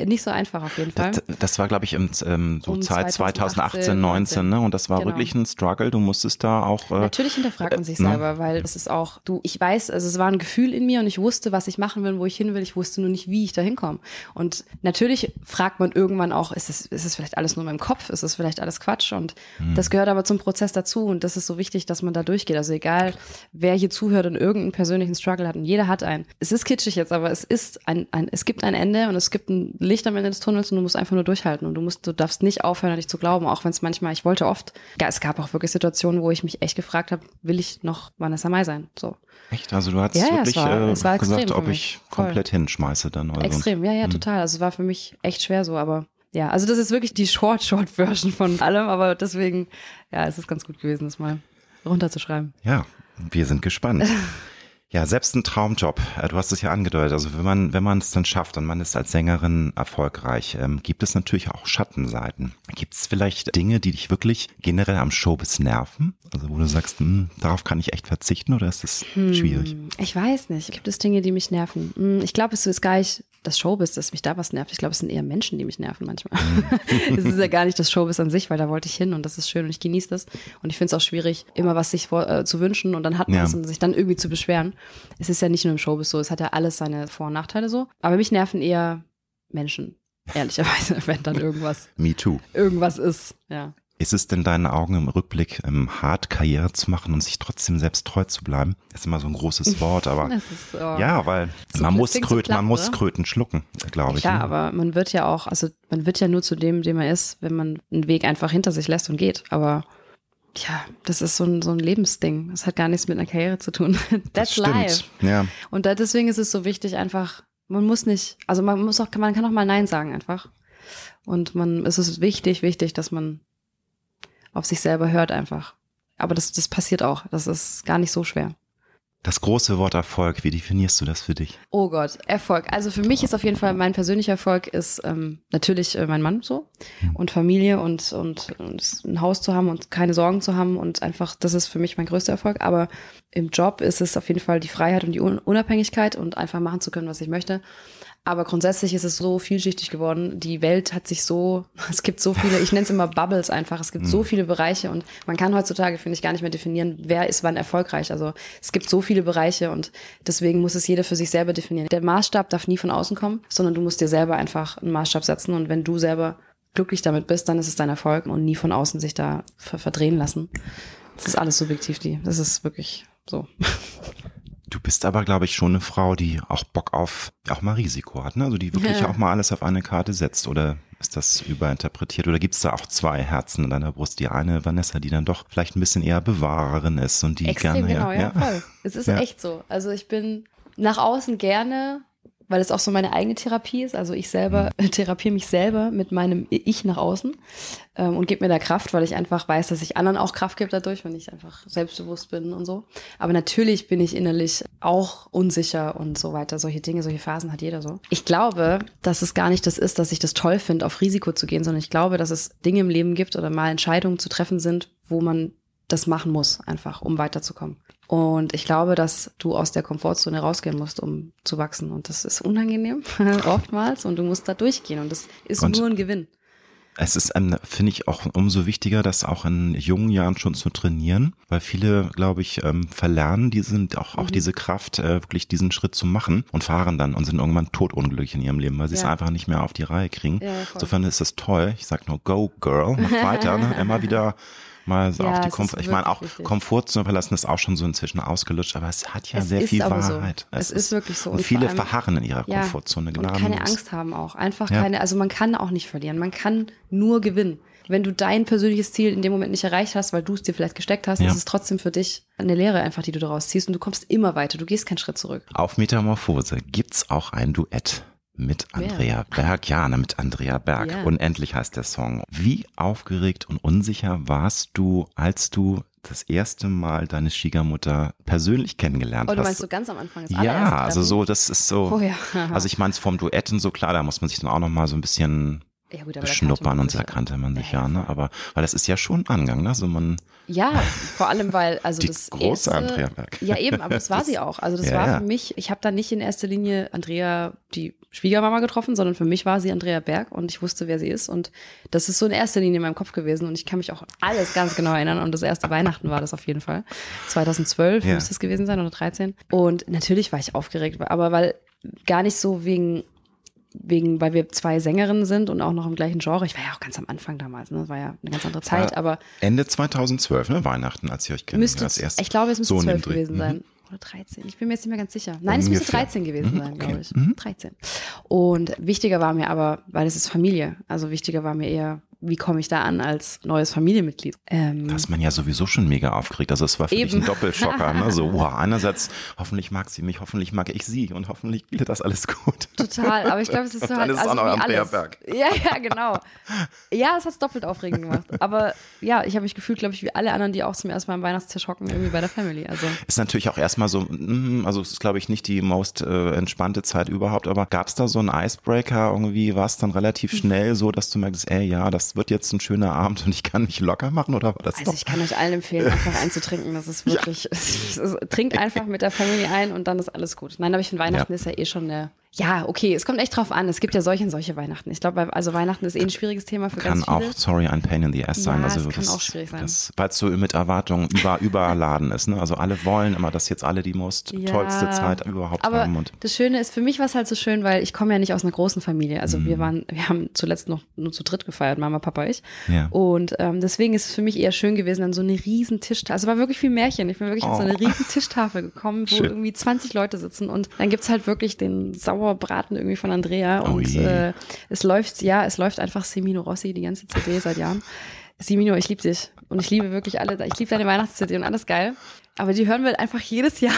nicht so einfach auf jeden Fall. Das, das war, glaube ich, im ähm, so um Zeit 2018, 19, ne? Und das war genau. wirklich ein Struggle. Du musstest da auch. Äh, Natürlich hinterfragt man sich äh, selber, weil es ist auch, du, ich weiß, also es war ein Gefühl in mir und ich wusste, was ich machen will, wo ich hin will. Ich wusste nur nicht, wie ich da hinkomme. Und natürlich fragt man irgendwann auch, ist es, ist es vielleicht alles nur in meinem Kopf? Ist es vielleicht alles Quatsch? Und hm. das gehört aber zum Prozess dazu und das ist so wichtig, dass man da durchgeht. Also egal, wer hier zuhört und irgendeinen persönlichen Struggle hat und jeder hat einen. Es ist kitschig jetzt, aber es ist ein, ein es gibt ein Ende und es gibt ein Licht am Ende des Tunnels und du musst einfach nur durchhalten und du musst, du darfst nicht aufhören, an dich zu glauben, auch wenn es manchmal, ich wollte oft, ja, es gab auch wirklich Situationen, wo ich mich echt gefragt habe, will ich noch Vanessa Mai sein? So. Echt? Also du hast ja, wirklich ja, war, äh, gesagt, ob ich komplett Voll. hinschmeiße dann oder Extrem, ja, ja, mhm. total. Also es war für mich echt schwer so, aber ja, also das ist wirklich die Short-Short-Version von allem, aber deswegen, ja, es ist ganz gut gewesen, das mal runterzuschreiben. Ja, wir sind gespannt. Ja, selbst ein Traumjob. Äh, du hast es ja angedeutet. Also wenn man, wenn man es dann schafft und man ist als Sängerin erfolgreich, ähm, gibt es natürlich auch Schattenseiten. Gibt es vielleicht Dinge, die dich wirklich generell am Showbiz nerven? Also wo du sagst, hm, darauf kann ich echt verzichten oder ist das hm, schwierig? Ich weiß nicht. Gibt es Dinge, die mich nerven? Hm, ich glaube, es ist gar nicht das Showbiz, dass mich da was nervt. Ich glaube, es sind eher Menschen, die mich nerven manchmal. Mhm. es ist ja gar nicht das Showbiz an sich, weil da wollte ich hin und das ist schön und ich genieße das. Und ich finde es auch schwierig, immer was sich vor, äh, zu wünschen und dann hat man es ja. und sich dann irgendwie zu beschweren. Es ist ja nicht nur im Showbiz so, es hat ja alles seine Vor- und Nachteile so. Aber mich nerven eher Menschen, ehrlicherweise, wenn dann irgendwas. Me too. Irgendwas ist, ja. Ist es denn deinen Augen im Rückblick ähm, hart, Karriere zu machen und sich trotzdem selbst treu zu bleiben? Das ist immer so ein großes Wort, aber ist, oh, ja, weil so man muss Kröten, so man muss ne? Kröten schlucken, glaube ich. Ja, ne? aber man wird ja auch, also man wird ja nur zu dem, dem man ist, wenn man einen Weg einfach hinter sich lässt und geht. Aber ja, das ist so ein, so ein Lebensding. Das hat gar nichts mit einer Karriere zu tun. That's life. Ja. Und da, deswegen ist es so wichtig, einfach, man muss nicht, also man muss auch, man kann auch mal Nein sagen einfach. Und man, es ist wichtig, wichtig, dass man auf sich selber hört einfach. Aber das, das passiert auch. Das ist gar nicht so schwer. Das große Wort Erfolg, wie definierst du das für dich? Oh Gott, Erfolg. Also für mich ist auf jeden Fall mein persönlicher Erfolg ist ähm, natürlich äh, mein Mann so hm. und Familie und, und, und ein Haus zu haben und keine Sorgen zu haben und einfach, das ist für mich mein größter Erfolg. Aber im Job ist es auf jeden Fall die Freiheit und die Unabhängigkeit und einfach machen zu können, was ich möchte. Aber grundsätzlich ist es so vielschichtig geworden. Die Welt hat sich so, es gibt so viele, ich nenne es immer Bubbles einfach. Es gibt so mhm. viele Bereiche und man kann heutzutage, finde ich, gar nicht mehr definieren, wer ist wann erfolgreich. Also es gibt so viele Bereiche und deswegen muss es jeder für sich selber definieren. Der Maßstab darf nie von außen kommen, sondern du musst dir selber einfach einen Maßstab setzen und wenn du selber glücklich damit bist, dann ist es dein Erfolg und nie von außen sich da verdrehen lassen. Das ist alles subjektiv, die. Das ist wirklich so. Du bist aber, glaube ich, schon eine Frau, die auch Bock auf, auch mal Risiko hat, ne? Also die wirklich ja. auch mal alles auf eine Karte setzt. Oder ist das überinterpretiert? Oder gibt es da auch zwei Herzen in deiner Brust? Die eine, Vanessa, die dann doch vielleicht ein bisschen eher Bewahrerin ist und die Extrem, gerne. Genau, ja, ja, voll. Es ist ja. echt so. Also ich bin nach außen gerne weil es auch so meine eigene Therapie ist. Also ich selber mhm. therapiere mich selber mit meinem Ich nach außen ähm, und gebe mir da Kraft, weil ich einfach weiß, dass ich anderen auch Kraft gebe dadurch, wenn ich einfach selbstbewusst bin und so. Aber natürlich bin ich innerlich auch unsicher und so weiter. Solche Dinge, solche Phasen hat jeder so. Ich glaube, dass es gar nicht das ist, dass ich das toll finde, auf Risiko zu gehen, sondern ich glaube, dass es Dinge im Leben gibt oder mal Entscheidungen zu treffen sind, wo man das machen muss, einfach, um weiterzukommen. Und ich glaube, dass du aus der Komfortzone rausgehen musst, um zu wachsen. Und das ist unangenehm, oftmals. Und du musst da durchgehen. Und das ist und nur ein Gewinn. Es ist, finde ich, auch umso wichtiger, das auch in jungen Jahren schon zu trainieren, weil viele, glaube ich, ähm, verlernen diesen, auch, auch mhm. diese Kraft, äh, wirklich diesen Schritt zu machen und fahren dann und sind irgendwann totunglücklich in ihrem Leben, weil sie ja. es einfach nicht mehr auf die Reihe kriegen. Ja, Insofern ist das toll. Ich sag nur, go, girl, mach weiter, ne? immer wieder mal so ja, auf die Komfort. Ich meine, auch wichtig. Komfortzone verlassen ist auch schon so inzwischen ausgelutscht, aber es hat ja es sehr viel Wahrheit. So. Es, es, ist wirklich so. Und, und viele allem, verharren in ihrer ja, Komfortzone. Und keine Angst haben auch. Einfach ja. keine, also man kann auch nicht verlieren. Man kann nur gewinnen. Wenn du dein persönliches Ziel in dem Moment nicht erreicht hast, weil du es dir vielleicht gesteckt hast, ist es trotzdem für dich eine Lehre einfach, die du daraus ziehst und du kommst immer weiter. Du gehst keinen Schritt zurück. Auf Metamorphose gibt's auch ein Duett mit Andrea Wer? Berg. Ja, ne, mit Andrea Berg. Yeah. Unendlich heißt der Song. Wie aufgeregt und unsicher warst du, als du das erste Mal deine Schwiegermutter persönlich kennengelernt hast? Oh, du meinst so ganz am Anfang? ja, also so, das ist so. Oh, ja. also ich meine es vom Duetten so klar, da muss man sich dann auch noch mal so ein bisschen ja, gut, beschnuppern und da kannte man sich ja, ne? Aber weil das ist ja schon Angang, ne? Also man ja, vor allem weil also die das große erste, Andrea Berg. Ja, eben, aber das war sie auch. Also das ja, war für mich. Ich habe da nicht in erster Linie Andrea, die Schwiegermama getroffen, sondern für mich war sie Andrea Berg und ich wusste, wer sie ist. Und das ist so in erster Linie in meinem Kopf gewesen. Und ich kann mich auch alles ganz genau erinnern. Und das erste Weihnachten war das auf jeden Fall. 2012 ja. müsste es gewesen sein oder 13. Und natürlich war ich aufgeregt, aber weil gar nicht so wegen wegen, weil wir zwei Sängerinnen sind und auch noch im gleichen Genre. Ich war ja auch ganz am Anfang damals, ne? Das war ja eine ganz andere Zeit, aber. Ende 2012, ne? Weihnachten, als ihr euch kennengelernt das erste. Ich glaube, es müsste so 12 gewesen sein. Mhm. Oder 13. Ich bin mir jetzt nicht mehr ganz sicher. Nein, Ungefähr. es müsste 13 gewesen mhm. sein, okay. glaube ich. Mhm. 13. Und wichtiger war mir aber, weil es ist Familie. Also wichtiger war mir eher wie komme ich da an als neues Familienmitglied? Ähm, da ist man ja sowieso schon mega aufgeregt. Also es war für eben. mich ein Doppelschocker. ne? So, wow, einerseits, hoffentlich mag sie mich, hoffentlich mag ich sie und hoffentlich geht das alles gut. Total, aber ich glaube, es ist so halt, also auch noch Andrea Berg. Ja, ja, genau. Ja, es hat doppelt aufregend gemacht. Aber ja, ich habe mich gefühlt, glaube ich, wie alle anderen, die auch zum ersten Mal am Weihnachtstisch hocken, irgendwie bei der Family. Also ist natürlich auch erstmal so, mm, also es ist, glaube ich, nicht die most äh, entspannte Zeit überhaupt, aber gab es da so einen Icebreaker irgendwie? War es dann relativ schnell so, dass du merkst, ey, ja, das wird jetzt ein schöner Abend und ich kann mich locker machen oder war das Also doch? ich kann euch allen empfehlen, einfach einzutrinken. Das ist wirklich, ja. trinkt einfach mit der Familie ein und dann ist alles gut. Nein, aber ich finde Weihnachten ja. ist ja eh schon eine ja, okay, es kommt echt drauf an. Es gibt ja solche und solche Weihnachten. Ich glaube, also Weihnachten ist eh ein schwieriges Thema für kann ganz viele. Kann auch, sorry, ein Pain in the ass sein. Ja, also das kann auch schwierig sein. Weil es so mit Erwartungen über, überladen ist. Ne? Also alle wollen immer, dass jetzt alle die most ja, tollste Zeit überhaupt aber haben. Und das Schöne ist, für mich war es halt so schön, weil ich komme ja nicht aus einer großen Familie. Also mhm. wir waren, wir haben zuletzt noch nur zu dritt gefeiert, Mama, Papa, ich. Ja. Und ähm, deswegen ist es für mich eher schön gewesen, an so eine riesen Tischtafel. Also es war wirklich viel Märchen. Ich bin wirklich oh. an so eine oh. riesen Tischtafel gekommen, wo schön. irgendwie 20 Leute sitzen und dann gibt's halt wirklich den Sauerbraten irgendwie von Andrea oh und äh, es läuft, ja, es läuft einfach Semino Rossi, die ganze CD seit Jahren. Semino, ich liebe dich und ich liebe wirklich alle, ich liebe deine Weihnachts-CD und alles geil. Aber die hören wir einfach jedes Jahr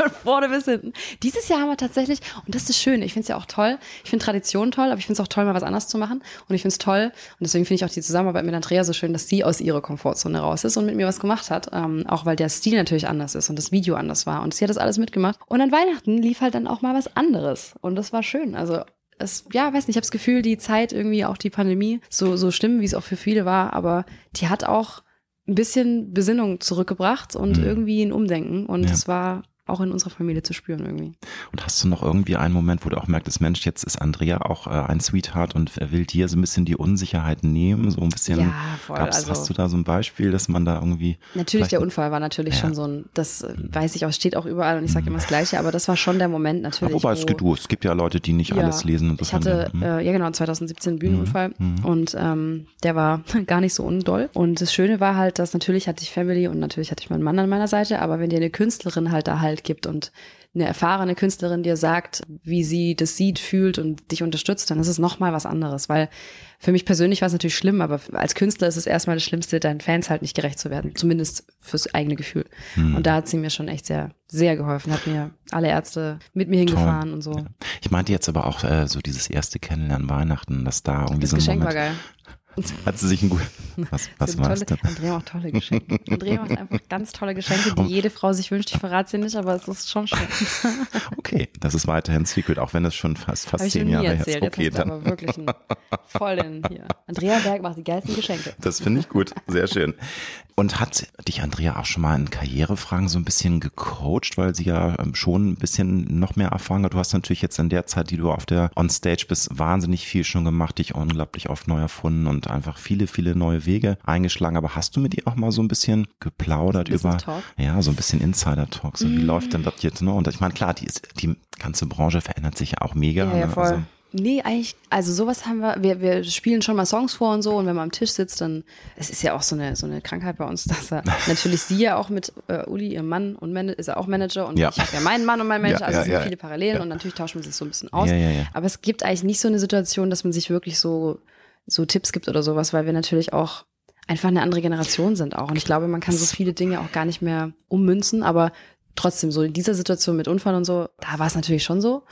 von vorne bis hinten. Dieses Jahr haben wir tatsächlich, und das ist schön, ich finde es ja auch toll, ich finde Tradition toll, aber ich finde es auch toll, mal was anderes zu machen. Und ich finde es toll, und deswegen finde ich auch die Zusammenarbeit mit Andrea so schön, dass sie aus ihrer Komfortzone raus ist und mit mir was gemacht hat. Ähm, auch weil der Stil natürlich anders ist und das Video anders war. Und sie hat das alles mitgemacht. Und an Weihnachten lief halt dann auch mal was anderes. Und das war schön. Also es, ja, weiß nicht, ich habe das Gefühl, die Zeit irgendwie, auch die Pandemie, so, so schlimm, wie es auch für viele war, aber die hat auch ein bisschen Besinnung zurückgebracht und mhm. irgendwie ein Umdenken. Und es war auch in unserer Familie zu spüren irgendwie. Und hast du noch irgendwie einen Moment, wo du auch merkst, Mensch, jetzt ist Andrea auch äh, ein Sweetheart und er will dir so ein bisschen die Unsicherheit nehmen, so ein bisschen. Ja, voll. Also, hast du da so ein Beispiel, dass man da irgendwie. Natürlich, der Unfall war natürlich ja. schon so ein, das äh, mhm. weiß ich auch, steht auch überall und ich sage mhm. immer das Gleiche, aber das war schon der Moment natürlich. Aber wobei es, du, es gibt ja Leute, die nicht ja, alles lesen. Und ich hatte, mhm. äh, ja genau, 2017 Bühnenunfall mhm. und ähm, der war gar nicht so undoll. Und das Schöne war halt, dass natürlich hatte ich Family und natürlich hatte ich meinen Mann an meiner Seite, aber wenn dir eine Künstlerin halt da halt gibt und eine erfahrene Künstlerin dir sagt, wie sie das sieht, fühlt und dich unterstützt, dann ist es nochmal was anderes. Weil für mich persönlich war es natürlich schlimm, aber als Künstler ist es erstmal das Schlimmste, deinen Fans halt nicht gerecht zu werden. Zumindest fürs eigene Gefühl. Hm. Und da hat sie mir schon echt sehr, sehr geholfen, hat mir alle Ärzte mit mir hingefahren Toll. und so. Ich meinte jetzt aber auch äh, so dieses erste Kennenlernen Weihnachten, dass da irgendwie das so ein Geschenk Moment, war geil. Hat sie sich ein gut. Was, was war tolle, Andrea macht tolle Geschenke. Andrea macht einfach ganz tolle Geschenke, die jede Frau sich wünscht. Ich verrate sie nicht, aber es ist schon schön. Okay, das ist weiterhin Secret, auch wenn es schon fast, fast zehn Jahre her ist. Okay, Jetzt dann. aber wirklich ein, voll den hier. Andrea Berg macht die geilsten Geschenke. Das finde ich gut. Sehr schön. Und hat dich Andrea auch schon mal in Karrierefragen so ein bisschen gecoacht, weil sie ja ähm, schon ein bisschen noch mehr Erfahrung hat. Du hast natürlich jetzt in der Zeit, die du auf der On-Stage bist, wahnsinnig viel schon gemacht, dich unglaublich oft neu erfunden und einfach viele, viele neue Wege eingeschlagen. Aber hast du mit ihr auch mal so ein bisschen geplaudert ein bisschen über, Talk. ja, so ein bisschen Insider-Talk, so mm. wie läuft denn das jetzt? Ne? Und ich meine, klar, die, die ganze Branche verändert sich ja auch mega. Ja, ja ne? voll. Also, Nee, eigentlich, also sowas haben wir, wir, wir spielen schon mal Songs vor und so und wenn man am Tisch sitzt, dann, es ist ja auch so eine, so eine Krankheit bei uns, dass er, natürlich sie ja auch mit äh, Uli, ihrem Mann und Man ist er auch Manager und ja. ich habe ja meinen Mann und meinen Manager, ja, also es sind ja, viele Parallelen und natürlich tauscht man sich so ein bisschen aus. Aber es gibt eigentlich nicht so eine Situation, dass man sich wirklich so, so Tipps gibt oder sowas, weil wir natürlich auch einfach eine andere Generation sind auch. Und ich glaube, man kann so viele Dinge auch gar nicht mehr ummünzen, aber trotzdem so in dieser Situation mit Unfall und so, da war es natürlich schon so.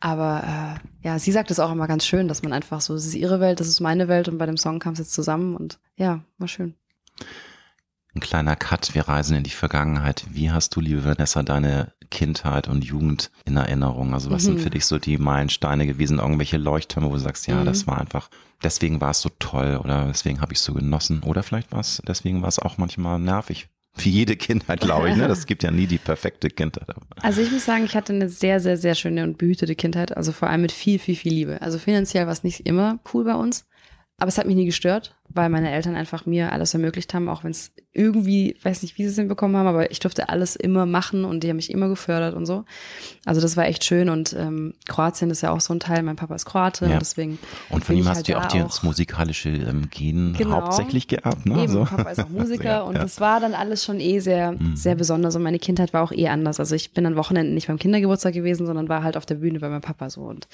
Aber äh, ja, sie sagt es auch immer ganz schön, dass man einfach so, es ist ihre Welt, das ist meine Welt und bei dem Song kam es jetzt zusammen und ja, war schön. Ein kleiner Cut, wir reisen in die Vergangenheit. Wie hast du, liebe Vanessa, deine Kindheit und Jugend in Erinnerung? Also was mhm. sind für dich so die Meilensteine gewesen, irgendwelche Leuchttürme, wo du sagst, ja, mhm. das war einfach, deswegen war es so toll oder deswegen habe ich es so genossen oder vielleicht war es, deswegen war es auch manchmal nervig. Wie jede Kindheit, glaube ich. Ne? Das gibt ja nie die perfekte Kindheit. Also ich muss sagen, ich hatte eine sehr, sehr, sehr schöne und behütete Kindheit. Also vor allem mit viel, viel, viel Liebe. Also finanziell war es nicht immer cool bei uns. Aber es hat mich nie gestört, weil meine Eltern einfach mir alles ermöglicht haben, auch wenn es irgendwie, weiß nicht, wie sie es hinbekommen haben, aber ich durfte alles immer machen und die haben mich immer gefördert und so. Also das war echt schön und ähm, Kroatien ist ja auch so ein Teil. Mein Papa ist Kroate ja. und deswegen. Und von ihm hast halt du auch das musikalische ähm, Gen genau. hauptsächlich geerbt, ne? Eben, so. Papa ist auch Musiker Sehr, und ja. das war dann alles schon eh sehr, mhm. sehr besonders und meine Kindheit war auch eh anders. Also ich bin an Wochenenden nicht beim Kindergeburtstag gewesen, sondern war halt auf der Bühne bei meinem Papa so und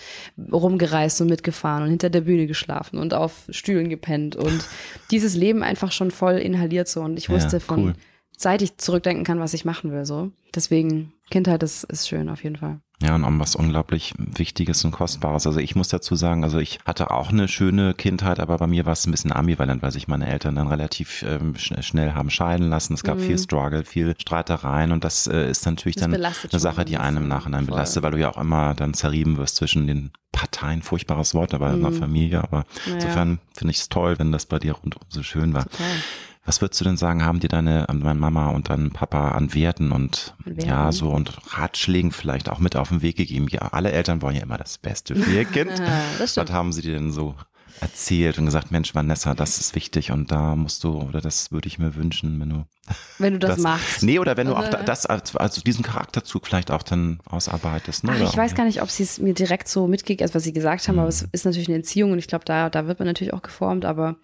rumgereist und mitgefahren und hinter der Bühne geschlafen und auf Stühlen gepennt und dieses Leben einfach schon voll inhaliert so und ich wusste ja, von, seit ich zurückdenken kann, was ich machen will so. Deswegen Kindheit ist, ist schön auf jeden Fall. Ja, und auch was unglaublich Wichtiges und Kostbares. Also ich muss dazu sagen, also ich hatte auch eine schöne Kindheit, aber bei mir war es ein bisschen ambivalent, weil sich meine Eltern dann relativ ähm, schnell haben scheiden lassen. Es gab mhm. viel Struggle, viel Streitereien und das äh, ist natürlich das dann eine Sache, die einem im Nachhinein voll. belastet, weil du ja auch immer dann zerrieben wirst zwischen den Parteien. Furchtbares Wort, aber mhm. in der Familie. Aber naja. insofern finde ich es toll, wenn das bei dir rundum so schön war. Total. Was würdest du denn sagen, haben dir deine, deine Mama und dein Papa an Werten und Werten. ja, so und Ratschlägen vielleicht auch mit auf den Weg gegeben? Ja, alle Eltern wollen ja immer das Beste für ihr Kind. Was haben sie dir denn so erzählt und gesagt, Mensch, Vanessa, das ist wichtig und da musst du, oder das würde ich mir wünschen, wenn du. Wenn du das, das machst. Nee, oder wenn du auch das, also diesen Charakterzug vielleicht auch dann ausarbeitest. Ne? Ach, ich weiß gar nicht, ob sie es mir direkt so mitgegeben, also was sie gesagt haben, mhm. aber es ist natürlich eine Entziehung und ich glaube, da, da wird man natürlich auch geformt, aber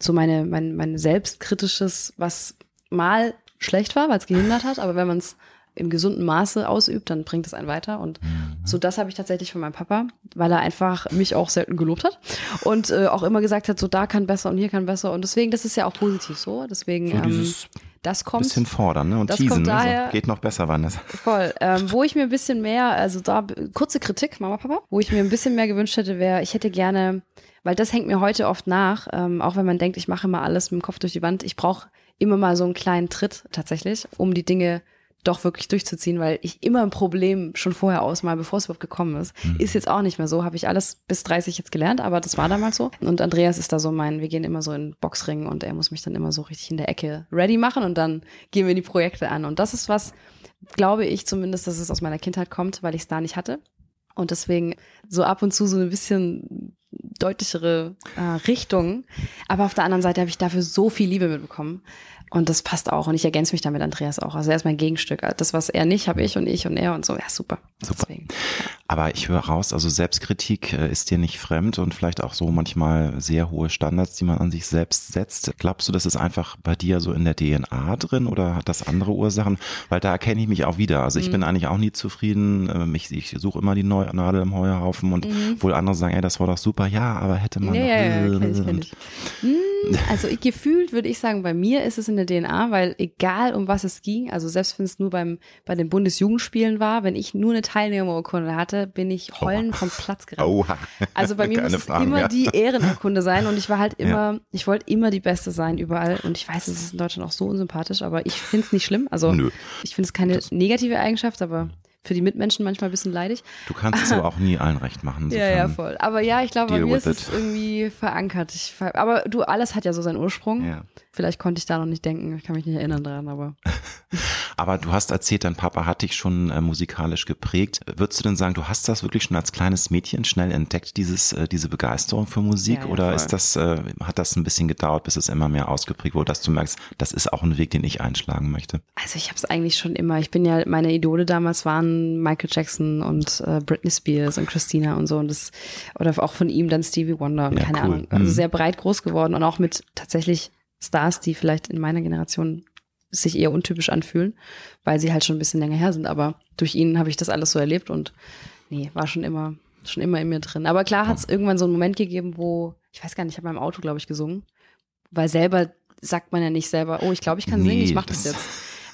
so meine, mein, mein selbstkritisches, was mal schlecht war, weil es gehindert hat, aber wenn man es im gesunden Maße ausübt, dann bringt es einen weiter. Und mhm. so das habe ich tatsächlich von meinem Papa, weil er einfach mich auch selten gelobt hat und äh, auch immer gesagt hat, so da kann besser und hier kann besser. Und deswegen, das ist ja auch positiv so. Deswegen, so ähm, das kommt. Bisschen fordern, ne? Und teasen, ne? daher, so, geht noch besser, wann das. Voll. Ähm, wo ich mir ein bisschen mehr, also da kurze Kritik, Mama, Papa, wo ich mir ein bisschen mehr gewünscht hätte, wäre, ich hätte gerne weil das hängt mir heute oft nach, ähm, auch wenn man denkt, ich mache immer alles mit dem Kopf durch die Wand. Ich brauche immer mal so einen kleinen Tritt tatsächlich, um die Dinge doch wirklich durchzuziehen, weil ich immer ein Problem schon vorher ausmal, bevor es überhaupt gekommen ist. Mhm. Ist jetzt auch nicht mehr so, habe ich alles bis 30 jetzt gelernt, aber das war damals so. Und Andreas ist da so mein, wir gehen immer so in Boxringen und er muss mich dann immer so richtig in der Ecke ready machen und dann gehen wir die Projekte an. Und das ist was, glaube ich zumindest, dass es aus meiner Kindheit kommt, weil ich es da nicht hatte. Und deswegen so ab und zu so ein bisschen deutlichere äh, Richtung. Aber auf der anderen Seite habe ich dafür so viel Liebe mitbekommen. Und das passt auch. Und ich ergänze mich damit Andreas auch. Also er ist mein Gegenstück. Das, was er nicht, habe ich und ich und er und so. Ja, super. Super. Deswegen, ja. Aber ich höre raus, also Selbstkritik äh, ist dir nicht fremd und vielleicht auch so manchmal sehr hohe Standards, die man an sich selbst setzt. Glaubst du, das ist einfach bei dir so in der DNA drin oder hat das andere Ursachen? Weil da erkenne ich mich auch wieder. Also ich mhm. bin eigentlich auch nie zufrieden. Ähm, ich, ich suche immer die neue Nadel im Heuerhaufen und mhm. wohl andere sagen, ey, das war doch super. Ja, aber hätte man. Ja, ja, ja, Also ich, gefühlt würde ich sagen, bei mir ist es in der DNA, weil egal um was es ging, also selbst wenn es nur beim bei den Bundesjugendspielen war, wenn ich nur eine Teilnehmerurkunde hatte, bin ich heulend vom Platz gerannt. Oha. Also bei mir muss es immer ja. die Ehrenurkunde sein und ich war halt immer, ja. ich wollte immer die Beste sein überall und ich weiß, es ist in Deutschland auch so unsympathisch, aber ich finde es nicht schlimm. Also Nö. ich finde es keine das negative Eigenschaft, aber für die Mitmenschen manchmal ein bisschen leidig. Du kannst es aber auch nie allen recht machen. ja, ja, voll. Aber ja, ich glaube, bei mir ist it. es irgendwie verankert. Ich, aber du, alles hat ja so seinen Ursprung. Ja. Vielleicht konnte ich da noch nicht denken. Ich kann mich nicht erinnern daran, aber. aber du hast erzählt, dein Papa hat dich schon äh, musikalisch geprägt. Würdest du denn sagen, du hast das wirklich schon als kleines Mädchen schnell entdeckt, dieses, äh, diese Begeisterung für Musik? Ja, ja, oder voll. ist das, äh, hat das ein bisschen gedauert, bis es immer mehr ausgeprägt wurde, dass du merkst, das ist auch ein Weg, den ich einschlagen möchte? Also ich habe es eigentlich schon immer. Ich bin ja, meine Idole damals waren Michael Jackson und äh, Britney Spears und Christina und so und das, oder auch von ihm dann Stevie Wonder und ja, keine cool. Ahnung. Also mhm. sehr breit groß geworden und auch mit tatsächlich Stars, die vielleicht in meiner Generation sich eher untypisch anfühlen, weil sie halt schon ein bisschen länger her sind. Aber durch ihn habe ich das alles so erlebt und nee, war schon immer, schon immer in mir drin. Aber klar hat es irgendwann so einen Moment gegeben, wo, ich weiß gar nicht, ich habe beim Auto, glaube ich, gesungen. Weil selber sagt man ja nicht selber, oh, ich glaube, ich kann nee, singen, ich mache das, das, jetzt.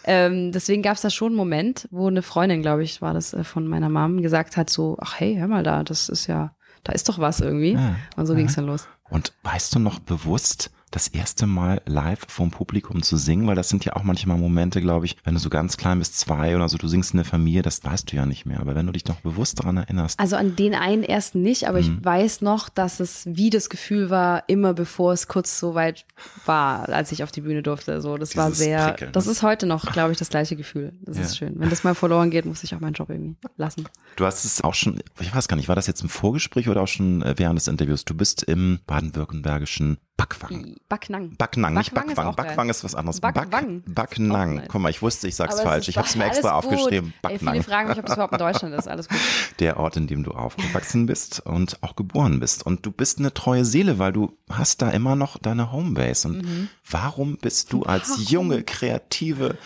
Ähm, deswegen gab es da schon einen Moment, wo eine Freundin, glaube ich, war das äh, von meiner Mom, gesagt hat so, ach hey, hör mal da, das ist ja, da ist doch was irgendwie. Ja, und so ja. ging es dann los. Und weißt du noch bewusst, das erste Mal live vom Publikum zu singen? Weil das sind ja auch manchmal Momente, glaube ich, wenn du so ganz klein bist, zwei oder so, du singst in der Familie, das weißt du ja nicht mehr. Aber wenn du dich noch bewusst daran erinnerst. Also an den einen ersten nicht, aber mhm. ich weiß noch, dass es wie das Gefühl war, immer bevor es kurz so weit war, als ich auf die Bühne durfte. So, das Dieses war sehr, Prickeln. das ist heute noch, glaube ich, das gleiche Gefühl. Das ja. ist schön. Wenn das mal verloren geht, muss ich auch meinen Job irgendwie lassen. Du hast es auch schon, ich weiß gar nicht, war das jetzt im Vorgespräch oder auch schon äh, während des Interviews? Du bist im baden-württembergischen Backwang. Backnang. Backnang, nicht Backwang. Ist Backwang ist was anderes. Backwang. Backnang. Guck mal, ich wusste, ich sag's falsch. Ich habe es mir extra aufgeschrieben. Backnang. Ey, viele fragen mich, ob es überhaupt in Deutschland ist. Alles gut. Der Ort, in dem du aufgewachsen bist und auch geboren bist. Und du bist eine treue Seele, weil du hast da immer noch deine Homebase. Und mhm. warum bist du als junge, kreative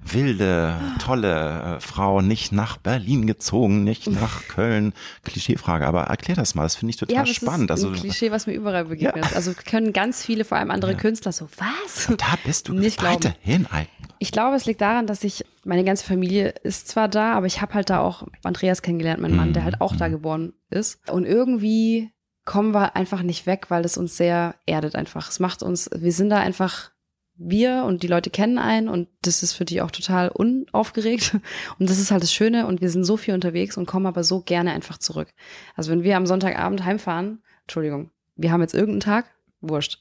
wilde, tolle äh, Frau nicht nach Berlin gezogen, nicht nach Köln. Klischeefrage, aber erklär das mal, das finde ich total ja, das spannend. Ist ein also Klischee, was mir überall begegnet. Ja. Also können ganz viele, vor allem andere ja. Künstler, so was? Und da bist du nicht weiterhin. Glauben. Ich glaube, es liegt daran, dass ich, meine ganze Familie ist zwar da, aber ich habe halt da auch Andreas kennengelernt, mein Mann, der halt auch da mhm. geboren ist. Und irgendwie kommen wir einfach nicht weg, weil es uns sehr erdet einfach. Es macht uns, wir sind da einfach wir und die Leute kennen einen und das ist für die auch total unaufgeregt. Und das ist halt das Schöne und wir sind so viel unterwegs und kommen aber so gerne einfach zurück. Also wenn wir am Sonntagabend heimfahren, Entschuldigung, wir haben jetzt irgendeinen Tag, wurscht.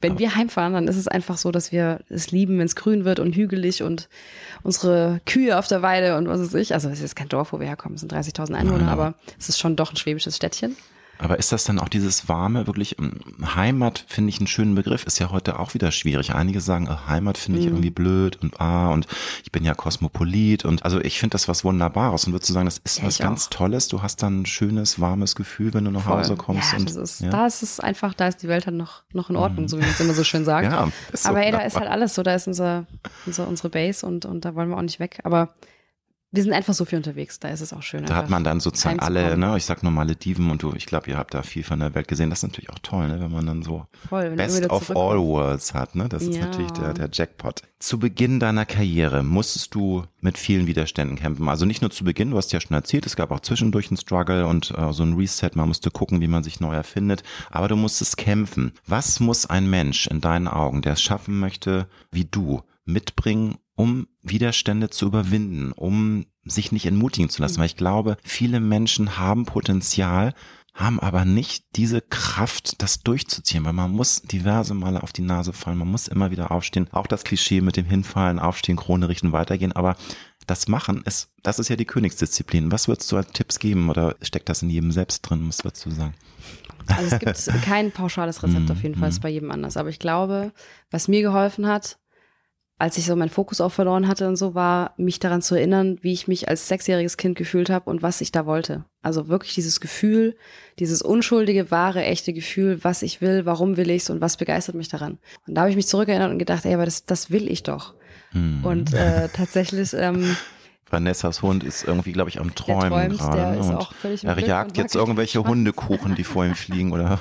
Wenn wir heimfahren, dann ist es einfach so, dass wir es lieben, wenn es grün wird und hügelig und unsere Kühe auf der Weide und was weiß ich. Also es ist kein Dorf, wo wir herkommen, es sind 30.000 Einwohner, aber es ist schon doch ein schwäbisches Städtchen. Aber ist das dann auch dieses warme, wirklich ähm, Heimat finde ich einen schönen Begriff, ist ja heute auch wieder schwierig. Einige sagen, oh, Heimat finde ich mhm. irgendwie blöd und ah und ich bin ja Kosmopolit und also ich finde das was Wunderbares und würdest du sagen, das ist was ja, ganz auch. Tolles. Du hast dann ein schönes, warmes Gefühl, wenn du nach Voll. Hause kommst. Ja, und, das ist, ja. da ist es einfach, da ist die Welt halt noch, noch in Ordnung, mhm. so wie man es immer so schön sagt. ja, so Aber ey, da ist halt alles so, da ist unser, unser, unsere Base und, und da wollen wir auch nicht weg. Aber wir sind einfach so viel unterwegs, da ist es auch schön. Da hat man dann sozusagen alle, ne, ich sag nur Malediven und du, ich glaube, ihr habt da viel von der Welt gesehen. Das ist natürlich auch toll, ne, wenn man dann so Voll, Best of all worlds hat, ne? Das ja. ist natürlich der, der Jackpot. Zu Beginn deiner Karriere musstest du mit vielen Widerständen kämpfen. Also nicht nur zu Beginn, du hast ja schon erzählt, es gab auch zwischendurch einen Struggle und äh, so ein Reset, man musste gucken, wie man sich neu erfindet, aber du musstest kämpfen. Was muss ein Mensch in deinen Augen, der es schaffen möchte, wie du, mitbringen, um Widerstände zu überwinden, um sich nicht entmutigen zu lassen, weil ich glaube, viele Menschen haben Potenzial, haben aber nicht diese Kraft, das durchzuziehen, weil man muss diverse Male auf die Nase fallen, man muss immer wieder aufstehen, auch das Klischee mit dem Hinfallen, aufstehen, Krone richten, weitergehen, aber das Machen ist, das ist ja die Königsdisziplin. Was würdest du als Tipps geben oder steckt das in jedem selbst drin? Was würdest du sagen? Also es gibt kein pauschales Rezept auf jeden Fall, ist bei jedem anders. Aber ich glaube, was mir geholfen hat, als ich so meinen Fokus auch verloren hatte und so, war mich daran zu erinnern, wie ich mich als sechsjähriges Kind gefühlt habe und was ich da wollte. Also wirklich dieses Gefühl, dieses unschuldige, wahre, echte Gefühl, was ich will, warum will ich's und was begeistert mich daran. Und da habe ich mich zurückerinnert und gedacht, ey, aber das, das will ich doch. Hm. Und äh, tatsächlich ähm, Vanessas Hund ist irgendwie, glaube ich, am Träumen gerade. Ne? Und er jagt jetzt irgendwelche Hundekuchen, die vor ihm fliegen, oder?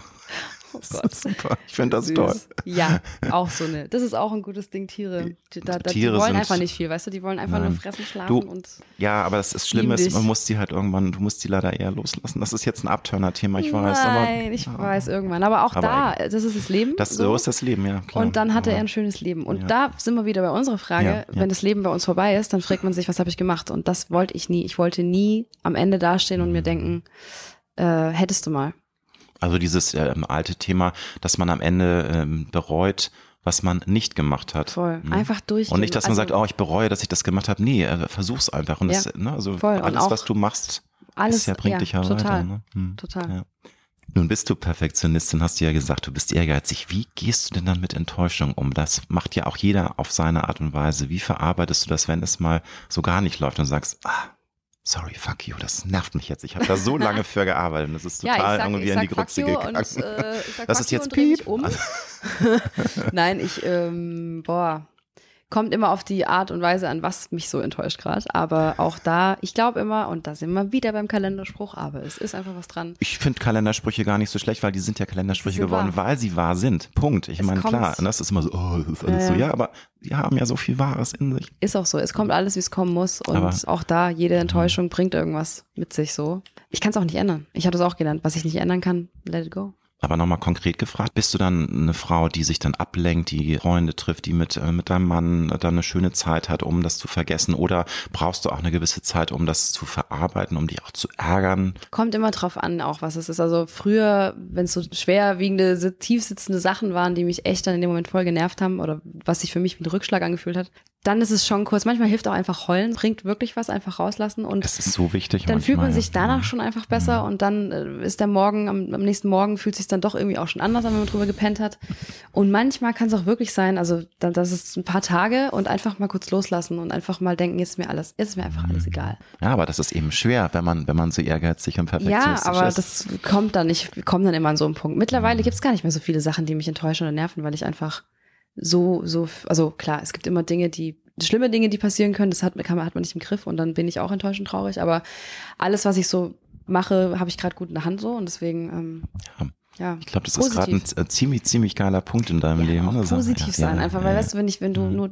Oh Gott. Super. Ich finde das Süß. toll. Ja, auch so eine. Das ist auch ein gutes Ding, Tiere. Die, da, da, Tiere die wollen einfach nicht viel, weißt du? Die wollen einfach nein. nur fressen, schlafen du, und. Ja, aber das ist Schlimme ist, man muss die halt irgendwann, du musst die leider eher loslassen. Das ist jetzt ein Abturner-Thema, ich weiß. Nein, ich ja. weiß irgendwann. Aber auch aber da, das ist das Leben. Das, so. so ist das Leben, ja. Klar. Und dann hatte aber, er ein schönes Leben. Und ja. da sind wir wieder bei unserer Frage, ja, wenn das Leben bei uns vorbei ist, dann fragt man sich, was habe ich gemacht? Und das wollte ich nie. Ich wollte nie am Ende dastehen und mir denken, äh, hättest du mal. Also dieses äh, alte Thema, dass man am Ende ähm, bereut, was man nicht gemacht hat. Voll. Mhm. Einfach durch. Und nicht, dass man also, sagt, oh, ich bereue, dass ich das gemacht habe. Nee, äh, versuch's einfach. Und ja, das, ne, also voll. alles, was du machst, alles, ist ja, bringt ja, dich ja total, weiter. Ne? Hm. Total. Ja. Nun bist du Perfektionistin, hast du ja gesagt, du bist ehrgeizig. Wie gehst du denn dann mit Enttäuschung um? Das macht ja auch jeder auf seine Art und Weise. Wie verarbeitest du das, wenn es mal so gar nicht läuft und sagst, ah, sorry, fuck you, das nervt mich jetzt. Ich habe da so lange für gearbeitet und das ist total ja, sag, irgendwie in die Grütze gegangen. Und, äh, das ist jetzt Piep. Um. Nein, ich, ähm, boah, kommt immer auf die Art und Weise an, was mich so enttäuscht gerade. Aber auch da, ich glaube immer, und da sind wir wieder beim Kalenderspruch, aber es ist einfach was dran. Ich finde Kalendersprüche gar nicht so schlecht, weil die sind ja Kalendersprüche sind geworden, wahr. weil sie wahr sind. Punkt. Ich meine, klar, und das ist immer so, oh, das ist alles äh, so, ja, aber die haben ja so viel Wahres in sich. Ist auch so. Es kommt alles, wie es kommen muss. Und aber, auch da, jede Enttäuschung bringt irgendwas mit sich so. Ich kann es auch nicht ändern. Ich habe das auch gelernt. Was ich nicht ändern kann, let it go. Aber nochmal konkret gefragt, bist du dann eine Frau, die sich dann ablenkt, die Freunde trifft, die mit, äh, mit deinem Mann dann eine schöne Zeit hat, um das zu vergessen? Oder brauchst du auch eine gewisse Zeit, um das zu verarbeiten, um dich auch zu ärgern? Kommt immer drauf an, auch was es ist. Also früher, wenn es so schwerwiegende, tiefsitzende Sachen waren, die mich echt dann in dem Moment voll genervt haben oder was sich für mich wie ein Rückschlag angefühlt hat, dann ist es schon kurz. Manchmal hilft auch einfach heulen, bringt wirklich was, einfach rauslassen. Und das ist so wichtig. Dann manchmal, fühlt man sich danach schon einfach besser mhm. und dann äh, ist der Morgen, am, am nächsten Morgen fühlt sich dann doch irgendwie auch schon anders an, wenn man drüber gepennt hat. Und manchmal kann es auch wirklich sein, also dann, das ist ein paar Tage und einfach mal kurz loslassen und einfach mal denken, jetzt ist mir alles, jetzt ist mir einfach alles mhm. egal. Ja, aber das ist eben schwer, wenn man, wenn man so ehrgeizig und perfektionistisch ist. Ja, aber ist. das kommt dann nicht, kommt dann immer an so einen Punkt. Mittlerweile mhm. gibt es gar nicht mehr so viele Sachen, die mich enttäuschen oder nerven, weil ich einfach so, so, also klar, es gibt immer Dinge, die schlimme Dinge, die passieren können, das hat, kann man, hat man nicht im Griff und dann bin ich auch enttäuscht und traurig. Aber alles, was ich so mache, habe ich gerade gut in der Hand so und deswegen. Ähm, ja. Ja, ich glaube, das positiv. ist gerade ein äh, ziemlich, ziemlich geiler Punkt in deinem ja, Leben. Auch positiv sein, einfach, weil weißt du, wenn ich, wenn du mhm. nur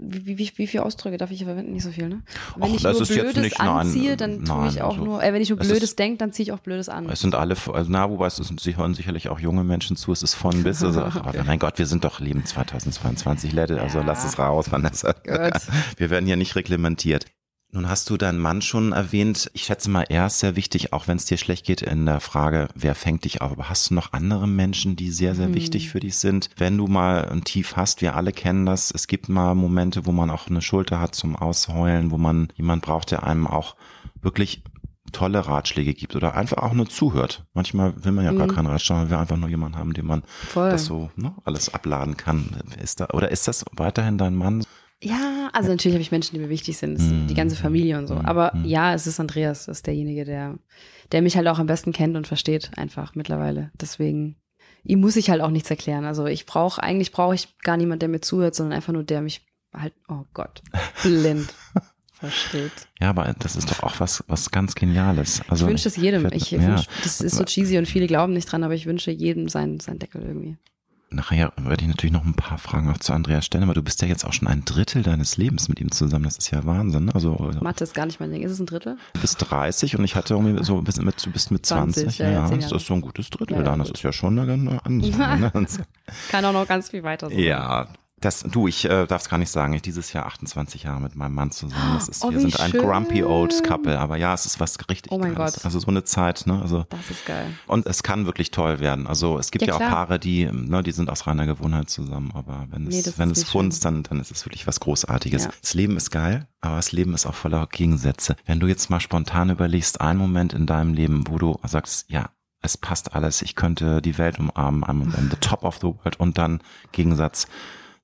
wie, wie, wie viele Ausdrücke darf ich verwenden? Nicht so viel, ne? Wenn Och, ich nur Blödes anziehe, dann tue ich auch also, nur, äh, wenn ich nur Blödes denke, dann ziehe ich auch Blödes an. Es sind alle, also na, wobei es ist, sie hören sicherlich auch junge Menschen zu, es ist von bis, also, okay. mein Gott, wir sind doch Leben 2022, Let also ja. lass es raus, Vanessa. Gut. Wir werden hier nicht reglementiert. Nun hast du deinen Mann schon erwähnt. Ich schätze mal, er ist sehr wichtig, auch wenn es dir schlecht geht, in der Frage, wer fängt dich auf. Aber hast du noch andere Menschen, die sehr, sehr hm. wichtig für dich sind? Wenn du mal ein Tief hast, wir alle kennen das. Es gibt mal Momente, wo man auch eine Schulter hat zum Ausheulen, wo man jemand braucht, der einem auch wirklich tolle Ratschläge gibt oder einfach auch nur zuhört. Manchmal will man ja mhm. gar keinen Ratschlag, man will einfach nur jemanden haben, dem man Voll. das so ne, alles abladen kann. Ist da, oder ist das weiterhin dein Mann? Ja, also natürlich habe ich Menschen, die mir wichtig sind, mm. die ganze Familie und so. Mm. Aber mm. ja, es ist Andreas, das ist derjenige, der, der mich halt auch am besten kennt und versteht, einfach mittlerweile. Deswegen, ihm muss ich halt auch nichts erklären. Also ich brauche, eigentlich brauche ich gar niemand, der mir zuhört, sondern einfach nur der mich halt, oh Gott, blind versteht. Ja, aber das ist doch auch was, was ganz Geniales. Also, ich wünsche es jedem. Ich, ja. wünsch, das ist so cheesy und viele glauben nicht dran, aber ich wünsche jedem seinen, seinen Deckel irgendwie nachher werde ich natürlich noch ein paar Fragen auch zu Andreas stellen, aber du bist ja jetzt auch schon ein Drittel deines Lebens mit ihm zusammen. Das ist ja Wahnsinn. Ne? Also, also Mathe ist gar nicht mein Ding. Ist es ein Drittel? Du bist 30 und ich hatte irgendwie so bis mit, du bist mit 20. 20 ja, ja, das ist so ein gutes Drittel ja, dann. Das ist ja schon eine, eine Ansage. Ne? Kann auch noch ganz viel weiter sein. Ja, das, du, ich äh, darf es gar nicht sagen. Ich dieses Jahr 28 Jahre mit meinem Mann zusammen. Das ist, oh, wir sind schön. ein grumpy old couple. Aber ja, es ist was richtig Oh mein Geiles. Gott. Also so eine Zeit, ne? Also, das ist geil. Und es kann wirklich toll werden. Also es gibt ja, ja auch Paare, die, ne, die sind aus reiner Gewohnheit zusammen. Aber wenn es, nee, wenn es funzt, dann, dann ist es wirklich was Großartiges. Ja. Das Leben ist geil, aber das Leben ist auch voller Gegensätze. Wenn du jetzt mal spontan überlegst, einen Moment in deinem Leben, wo du sagst, ja, es passt alles, ich könnte die Welt umarmen, on the top of the world und dann Gegensatz,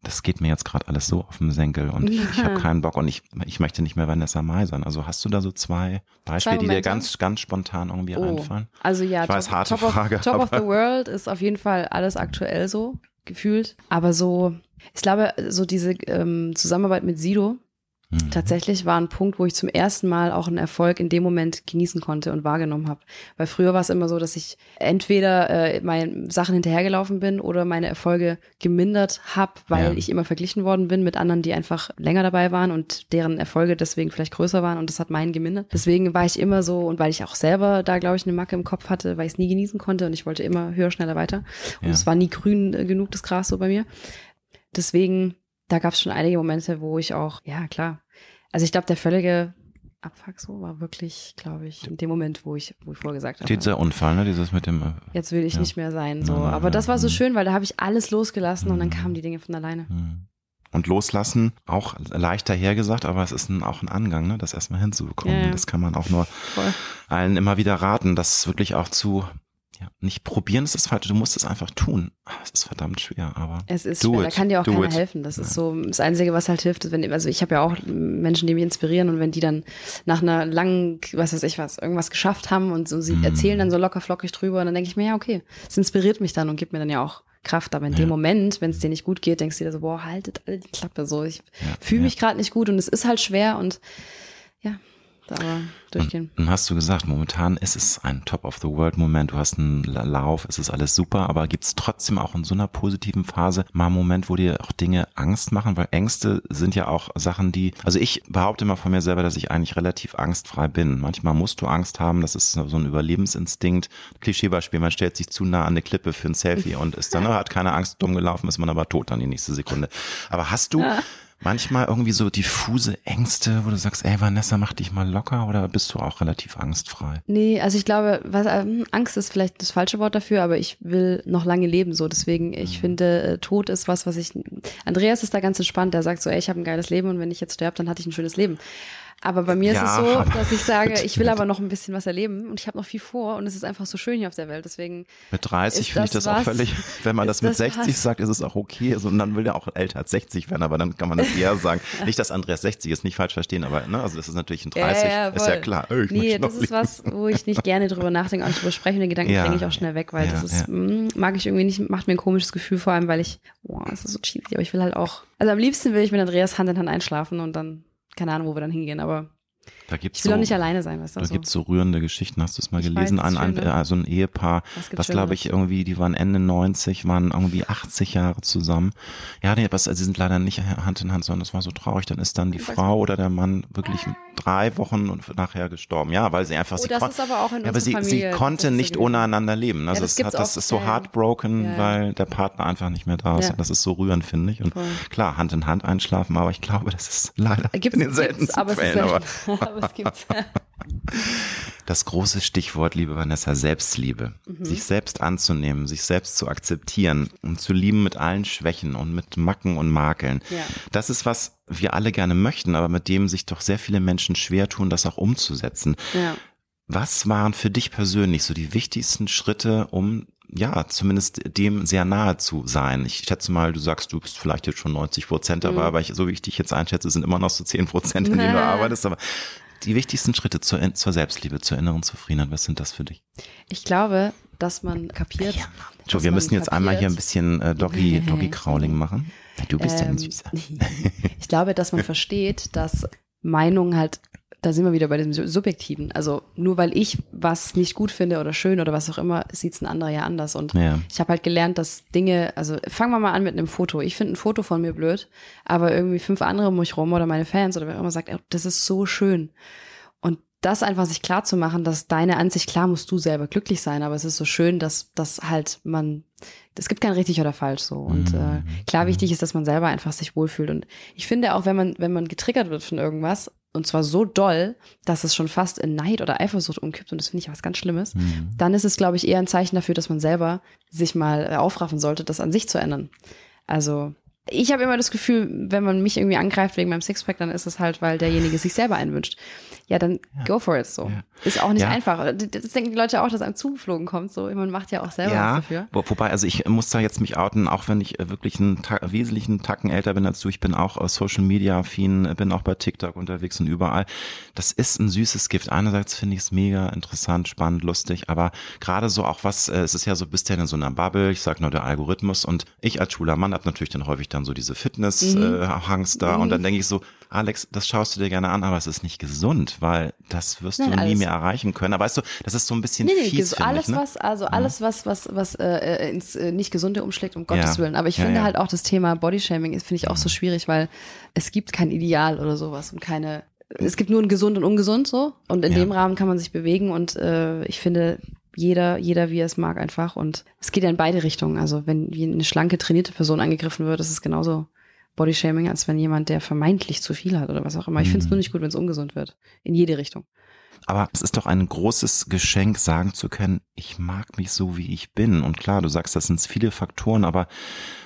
das geht mir jetzt gerade alles so auf den Senkel und ja. ich habe keinen Bock und ich, ich möchte nicht mehr Vanessa Mai sein. Also hast du da so zwei Beispiele, zwei die dir ganz, ganz spontan irgendwie oh. einfallen? Also ja, ich weiß, harte top Frage. Of, top of the World ist auf jeden Fall alles aktuell so gefühlt. Aber so, ich glaube, so diese ähm, Zusammenarbeit mit Sido, Mhm. Tatsächlich war ein Punkt, wo ich zum ersten Mal auch einen Erfolg in dem Moment genießen konnte und wahrgenommen habe. Weil früher war es immer so, dass ich entweder äh, meinen Sachen hinterhergelaufen bin oder meine Erfolge gemindert habe, weil ja. ich immer verglichen worden bin mit anderen, die einfach länger dabei waren und deren Erfolge deswegen vielleicht größer waren und das hat meinen gemindert. Deswegen war ich immer so und weil ich auch selber da, glaube ich, eine Macke im Kopf hatte, weil ich es nie genießen konnte und ich wollte immer höher, schneller weiter. Und ja. es war nie grün genug, das Gras so bei mir. Deswegen da gab es schon einige Momente, wo ich auch, ja klar. Also ich glaube, der völlige Abfuck so war wirklich, glaube ich, in dem Moment, wo ich, wo ich vorgesagt habe. Dieser Unfall, ne? Dieses mit dem. Äh, Jetzt will ich ja. nicht mehr sein. So. Nein, Aber ja. das war so mhm. schön, weil da habe ich alles losgelassen und dann mhm. kamen die Dinge von alleine. Mhm. Und loslassen, auch leichter hergesagt, aber es ist ein, auch ein Angang, ne? das erstmal hinzubekommen. Ja, das kann man auch nur Voll. allen immer wieder raten, das wirklich auch zu ja, nicht probieren ist das falsche, du musst es einfach tun. Ah, es ist verdammt schwer, aber. Es ist schwer, it, da kann dir auch keiner it. helfen. Das ja. ist so das Einzige, was halt hilft, ist, wenn, also ich habe ja auch Menschen, die mich inspirieren und wenn die dann nach einer langen, was weiß ich was, irgendwas geschafft haben und so, sie mm. erzählen dann so locker flockig drüber und dann denke ich mir, ja, okay, es inspiriert mich dann und gibt mir dann ja auch Kraft. Aber in ja. dem Moment, wenn es dir nicht gut geht, denkst du dir so, boah, haltet alle die Klappe so. Ich ja. fühle mich gerade nicht gut und es ist halt schwer und ja, aber durchgehen. Und, hast du gesagt, momentan ist es ein Top-of-the-World-Moment, du hast einen Lauf, es ist alles super, aber gibt es trotzdem auch in so einer positiven Phase mal einen Moment, wo dir auch Dinge Angst machen? Weil Ängste sind ja auch Sachen, die, also ich behaupte immer von mir selber, dass ich eigentlich relativ angstfrei bin. Manchmal musst du Angst haben, das ist so ein Überlebensinstinkt. Klischeebeispiel, man stellt sich zu nah an eine Klippe für ein Selfie und ist dann, hat keine Angst, dumm gelaufen, ist man aber tot dann die nächste Sekunde. Aber hast du ja manchmal irgendwie so diffuse Ängste, wo du sagst, ey Vanessa, mach dich mal locker oder bist du auch relativ angstfrei? Nee, also ich glaube, was, ähm, Angst ist vielleicht das falsche Wort dafür, aber ich will noch lange leben so. Deswegen, ich mhm. finde, äh, Tod ist was, was ich. Andreas ist da ganz entspannt, der sagt so, ey, ich habe ein geiles Leben und wenn ich jetzt sterbe, dann hatte ich ein schönes Leben. Aber bei mir ja, ist es so, dass ich sage, ich will aber noch ein bisschen was erleben und ich habe noch viel vor und es ist einfach so schön hier auf der Welt. Deswegen. Mit 30 finde ich das was, auch völlig, wenn man das mit das 60 was? sagt, ist es auch okay. Also, und dann will der auch älter als 60 werden, aber dann kann man das eher sagen. nicht, dass Andreas 60 ist, nicht falsch verstehen, aber ne, also das ist natürlich ein 30, ja, ja, ist ja klar. Oh, nee, das ist was, wo ich nicht gerne drüber nachdenke, nicht drüber spreche und den Gedanken bringe ich auch schnell weg, weil das ist, mh, mm, mag ich irgendwie nicht, macht mir ein komisches Gefühl, vor allem, weil ich, boah, das ist so cheesy, aber ich will halt auch, also am liebsten will ich mit Andreas Hand in Hand einschlafen und dann, keine Ahnung, wo wir dann hingehen, aber da gibt's ich will so, auch nicht alleine sein, weißt du? Da so. gibt's so rührende Geschichten. Hast du es mal ich gelesen? Weiß, ein, ein, also ein Ehepaar, was glaube ich irgendwie, die waren Ende 90, waren irgendwie 80 Jahre zusammen. Ja, nee, was, also sie sind leider nicht Hand in Hand, sondern das war so traurig. Dann ist dann die Frau oder der Mann wirklich drei Wochen und nachher gestorben. Ja, weil sie einfach, oh, sie in ja, aber sie, Familie, sie konnte nicht ohne einander leben. Also ja, das, das, hat, das ist so heartbroken, ja, weil der Partner einfach nicht mehr da ist. Und das ist so rührend, finde ich. Und Voll. klar, Hand in Hand einschlafen, aber ich glaube, das ist leider gibt's, in den seltensten Fällen. Aber, es gibt's. Das große Stichwort, liebe Vanessa, Selbstliebe. Mhm. Sich selbst anzunehmen, sich selbst zu akzeptieren und zu lieben mit allen Schwächen und mit Macken und Makeln. Ja. Das ist was wir alle gerne möchten, aber mit dem sich doch sehr viele Menschen schwer tun, das auch umzusetzen. Ja. Was waren für dich persönlich so die wichtigsten Schritte, um ja, zumindest dem sehr nahe zu sein. Ich schätze mal, du sagst, du bist vielleicht jetzt schon 90 Prozent dabei, mhm. aber ich, so wie ich dich jetzt einschätze, sind immer noch so 10 Prozent, in denen du arbeitest. Aber die wichtigsten Schritte zur, zur Selbstliebe, zur inneren Zufriedenheit, was sind das für dich? Ich glaube, dass man kapiert. Ja. So, wir müssen jetzt kapiert. einmal hier ein bisschen äh, Doggy, Doggy Crawling machen. Du bist ähm, ja ein ähm, Süßer. ich glaube, dass man versteht, dass Meinungen halt da sind wir wieder bei dem Subjektiven. Also nur weil ich was nicht gut finde oder schön oder was auch immer, sieht es ein anderer ja anders. Und ja. ich habe halt gelernt, dass Dinge, also fangen wir mal an mit einem Foto. Ich finde ein Foto von mir blöd, aber irgendwie fünf andere um mich rum oder meine Fans oder wer immer sagt, das ist so schön. Und das einfach sich klar zu machen, dass deine Ansicht, klar musst du selber glücklich sein, aber es ist so schön, dass, dass halt man, es gibt kein richtig oder falsch so. Und äh, mhm. klar mhm. wichtig ist, dass man selber einfach sich wohlfühlt. Und ich finde auch, wenn man, wenn man getriggert wird von irgendwas, und zwar so doll, dass es schon fast in Neid oder Eifersucht umkippt und das finde ich was ganz Schlimmes, mhm. dann ist es, glaube ich, eher ein Zeichen dafür, dass man selber sich mal äh, aufraffen sollte, das an sich zu ändern. Also ich habe immer das Gefühl, wenn man mich irgendwie angreift wegen meinem Sixpack, dann ist es halt, weil derjenige sich selber einwünscht ja, dann ja. go for it so. Ja. Ist auch nicht ja. einfach. Das denken die Leute auch, dass einem zugeflogen kommt. So, man macht ja auch selber was dafür. Wo, wobei, also ich muss da jetzt mich outen, auch wenn ich äh, wirklich einen Ta wesentlichen Tacken älter bin als du. Ich bin auch aus Social Media affin, bin auch bei TikTok unterwegs und überall. Das ist ein süßes Gift. Einerseits finde ich es mega interessant, spannend, lustig, aber gerade so auch was, äh, es ist ja so, bist ja in so einer Bubble, ich sag nur der Algorithmus und ich als schwuler Mann habe natürlich dann häufig dann so diese Fitness-Hangs mhm. äh, da mhm. und dann denke ich so, Alex, das schaust du dir gerne an, aber es ist nicht gesund, weil das wirst Nein, du nie mehr erreichen können. Aber weißt du, das ist so ein bisschen nee, nee, fies, alles ich, ne? was, also alles was, was, was äh, äh, ins äh, nicht Gesunde umschlägt, um Gottes ja. Willen. Aber ich ja, finde ja. halt auch das Thema Bodyshaming finde ich auch so schwierig, weil es gibt kein Ideal oder sowas und keine. Es gibt nur ein gesund und ungesund so und in dem Rahmen kann man sich bewegen und äh, ich finde jeder, jeder wie er es mag einfach und es geht ja in beide Richtungen. Also wenn wie eine schlanke trainierte Person angegriffen wird, ist es genauso Bodyshaming, als wenn jemand, der vermeintlich zu viel hat oder was auch immer. Ich finde es nur mhm. nicht gut, wenn es ungesund wird. In jede Richtung. Aber es ist doch ein großes Geschenk, sagen zu können, ich mag mich so, wie ich bin. Und klar, du sagst, das sind viele Faktoren, aber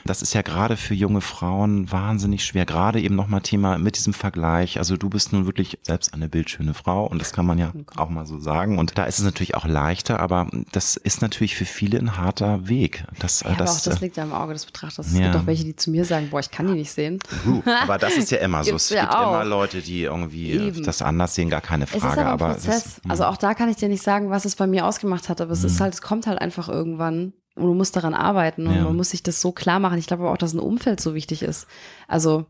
das ist ja gerade für junge Frauen wahnsinnig schwer. Gerade eben nochmal Thema mit diesem Vergleich. Also du bist nun wirklich selbst eine bildschöne Frau und das kann man ja auch mal so sagen. Und da ist es natürlich auch leichter, aber das ist natürlich für viele ein harter Weg. Das, ja, das, auch das liegt ja im Auge des Betrachters. Es ja. gibt auch welche, die zu mir sagen, boah, ich kann die nicht sehen. Uh, aber das ist ja immer so. es gibt ja immer Leute, die irgendwie eben. das anders sehen, gar keine Frage. Aber, aber Prozess. Ist, also auch da kann ich dir nicht sagen, was es bei mir ausgemacht hat, aber es ist mhm. halt, es kommt halt einfach irgendwann und du musst daran arbeiten und ja. man muss sich das so klar machen. Ich glaube aber auch, dass ein Umfeld so wichtig ist. Also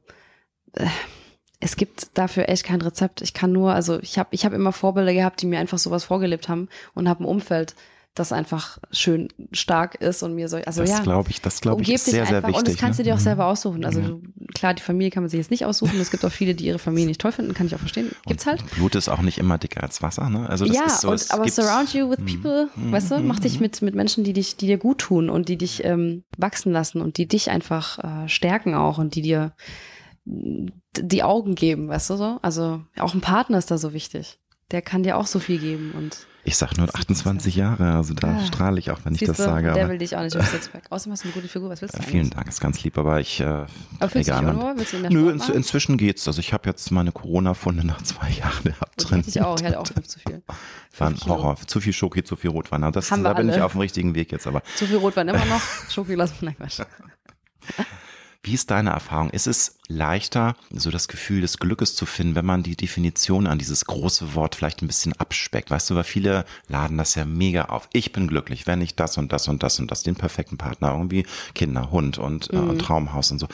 äh, es gibt dafür echt kein Rezept. Ich kann nur, also ich habe ich hab immer Vorbilder gehabt, die mir einfach sowas vorgelebt haben und habe ein Umfeld, das einfach schön stark ist und mir so, also das ja. glaube ich, das glaube ich ist sehr, sehr wichtig. Und das kannst ne? du dir auch selber aussuchen. Also ja. klar, die Familie kann man sich jetzt nicht aussuchen. Es gibt auch viele, die ihre Familie nicht toll finden, kann ich auch verstehen. Gibt's halt. Blut ist auch nicht immer dicker als Wasser, ne? Also das ja, ist so, und, aber surround you with hm. people, mm, weißt du, mach dich hm. mit, mit Menschen, die dich, die dir gut tun und die dich ähm, wachsen lassen und die dich einfach äh, stärken auch und die dir die Augen geben, weißt du so? Also auch ein Partner ist da so wichtig. Der kann dir auch so viel geben und ich sag nur 28 Jahre, also da ah, strahle ich auch, wenn ich das du, sage. Der will dich auch nicht auf Sixpack. Außerdem hast du eine gute Figur, was willst du eigentlich? Vielen Dank, ist ganz lieb, aber ich, äh, aber fühlst egal. Du dich unwohl? Willst du Nö, in, inzwischen geht's. Also ich habe jetzt meine Corona-Funde nach zwei Jahren gehabt drin. Ich auch, ich hatte auch fünf zu viel. War ein Horror. Zu viel Schoki, zu viel Rotwein. Das, Haben da bin alle. ich auf dem richtigen Weg jetzt, aber. Zu viel Rotwein immer noch, Schoki lassen nein, Quatsch. Wie ist deine Erfahrung? Ist es leichter, so das Gefühl des Glückes zu finden, wenn man die Definition an dieses große Wort vielleicht ein bisschen abspeckt? Weißt du, weil viele laden das ja mega auf. Ich bin glücklich, wenn ich das und das und das und das, den perfekten Partner, irgendwie Kinder, Hund und, mhm. äh, Traumhaus und so.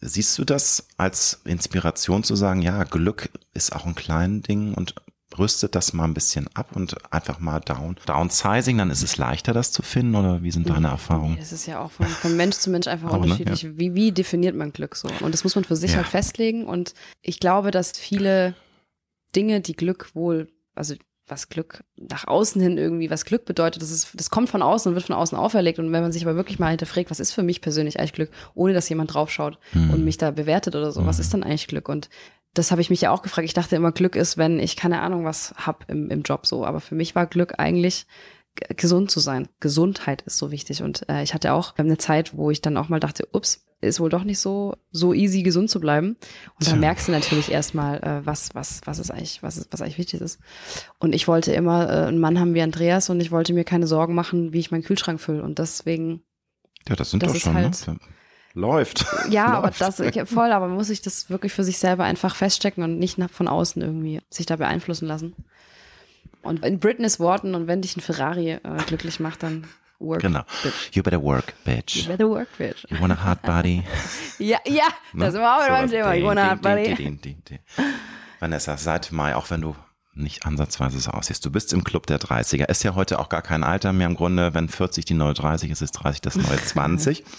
Siehst du das als Inspiration zu sagen, ja, Glück ist auch ein kleines Ding und rüstet das mal ein bisschen ab und einfach mal down, downsizing, dann ist es leichter, das zu finden oder wie sind deine Erfahrungen? Das ist ja auch von, von Mensch zu Mensch einfach auch, ne? unterschiedlich. Ne? Ja. Wie, wie definiert man Glück so? Und das muss man für sich ja. halt festlegen und ich glaube, dass viele Dinge, die Glück wohl, also was Glück nach außen hin irgendwie, was Glück bedeutet, das, ist, das kommt von außen und wird von außen auferlegt. Und wenn man sich aber wirklich mal hinterfragt, was ist für mich persönlich eigentlich Glück, ohne dass jemand draufschaut hm. und mich da bewertet oder so, hm. was ist dann eigentlich Glück? Und das habe ich mich ja auch gefragt. Ich dachte immer, Glück ist, wenn ich keine Ahnung was hab im, im Job so. Aber für mich war Glück eigentlich gesund zu sein. Gesundheit ist so wichtig. Und äh, ich hatte auch eine Zeit, wo ich dann auch mal dachte, ups, ist wohl doch nicht so so easy gesund zu bleiben und dann merkst du natürlich erstmal äh, was was was ist eigentlich was ist was eigentlich wichtig ist und ich wollte immer äh, einen Mann haben wie Andreas und ich wollte mir keine Sorgen machen wie ich meinen Kühlschrank fülle und deswegen ja das sind das doch schon ne? halt, ne? Läuft. Ja, Läuft. aber das ich, voll, aber man muss sich das wirklich für sich selber einfach feststecken und nicht von außen irgendwie sich da beeinflussen lassen. Und in Britneys Worten, und wenn dich ein Ferrari äh, glücklich macht, dann work. Genau. Bitch. You better work, bitch. You better work, bitch. You want a hard body? ja, ja, ne? das wir auch wieder beim Thema. You want a hard body? Vanessa, seit Mai, auch wenn du nicht ansatzweise so aussiehst. Du bist im Club der 30er. Ist ja heute auch gar kein Alter mehr im Grunde. Wenn 40 die neue 30 ist, ist 30 das neue 20.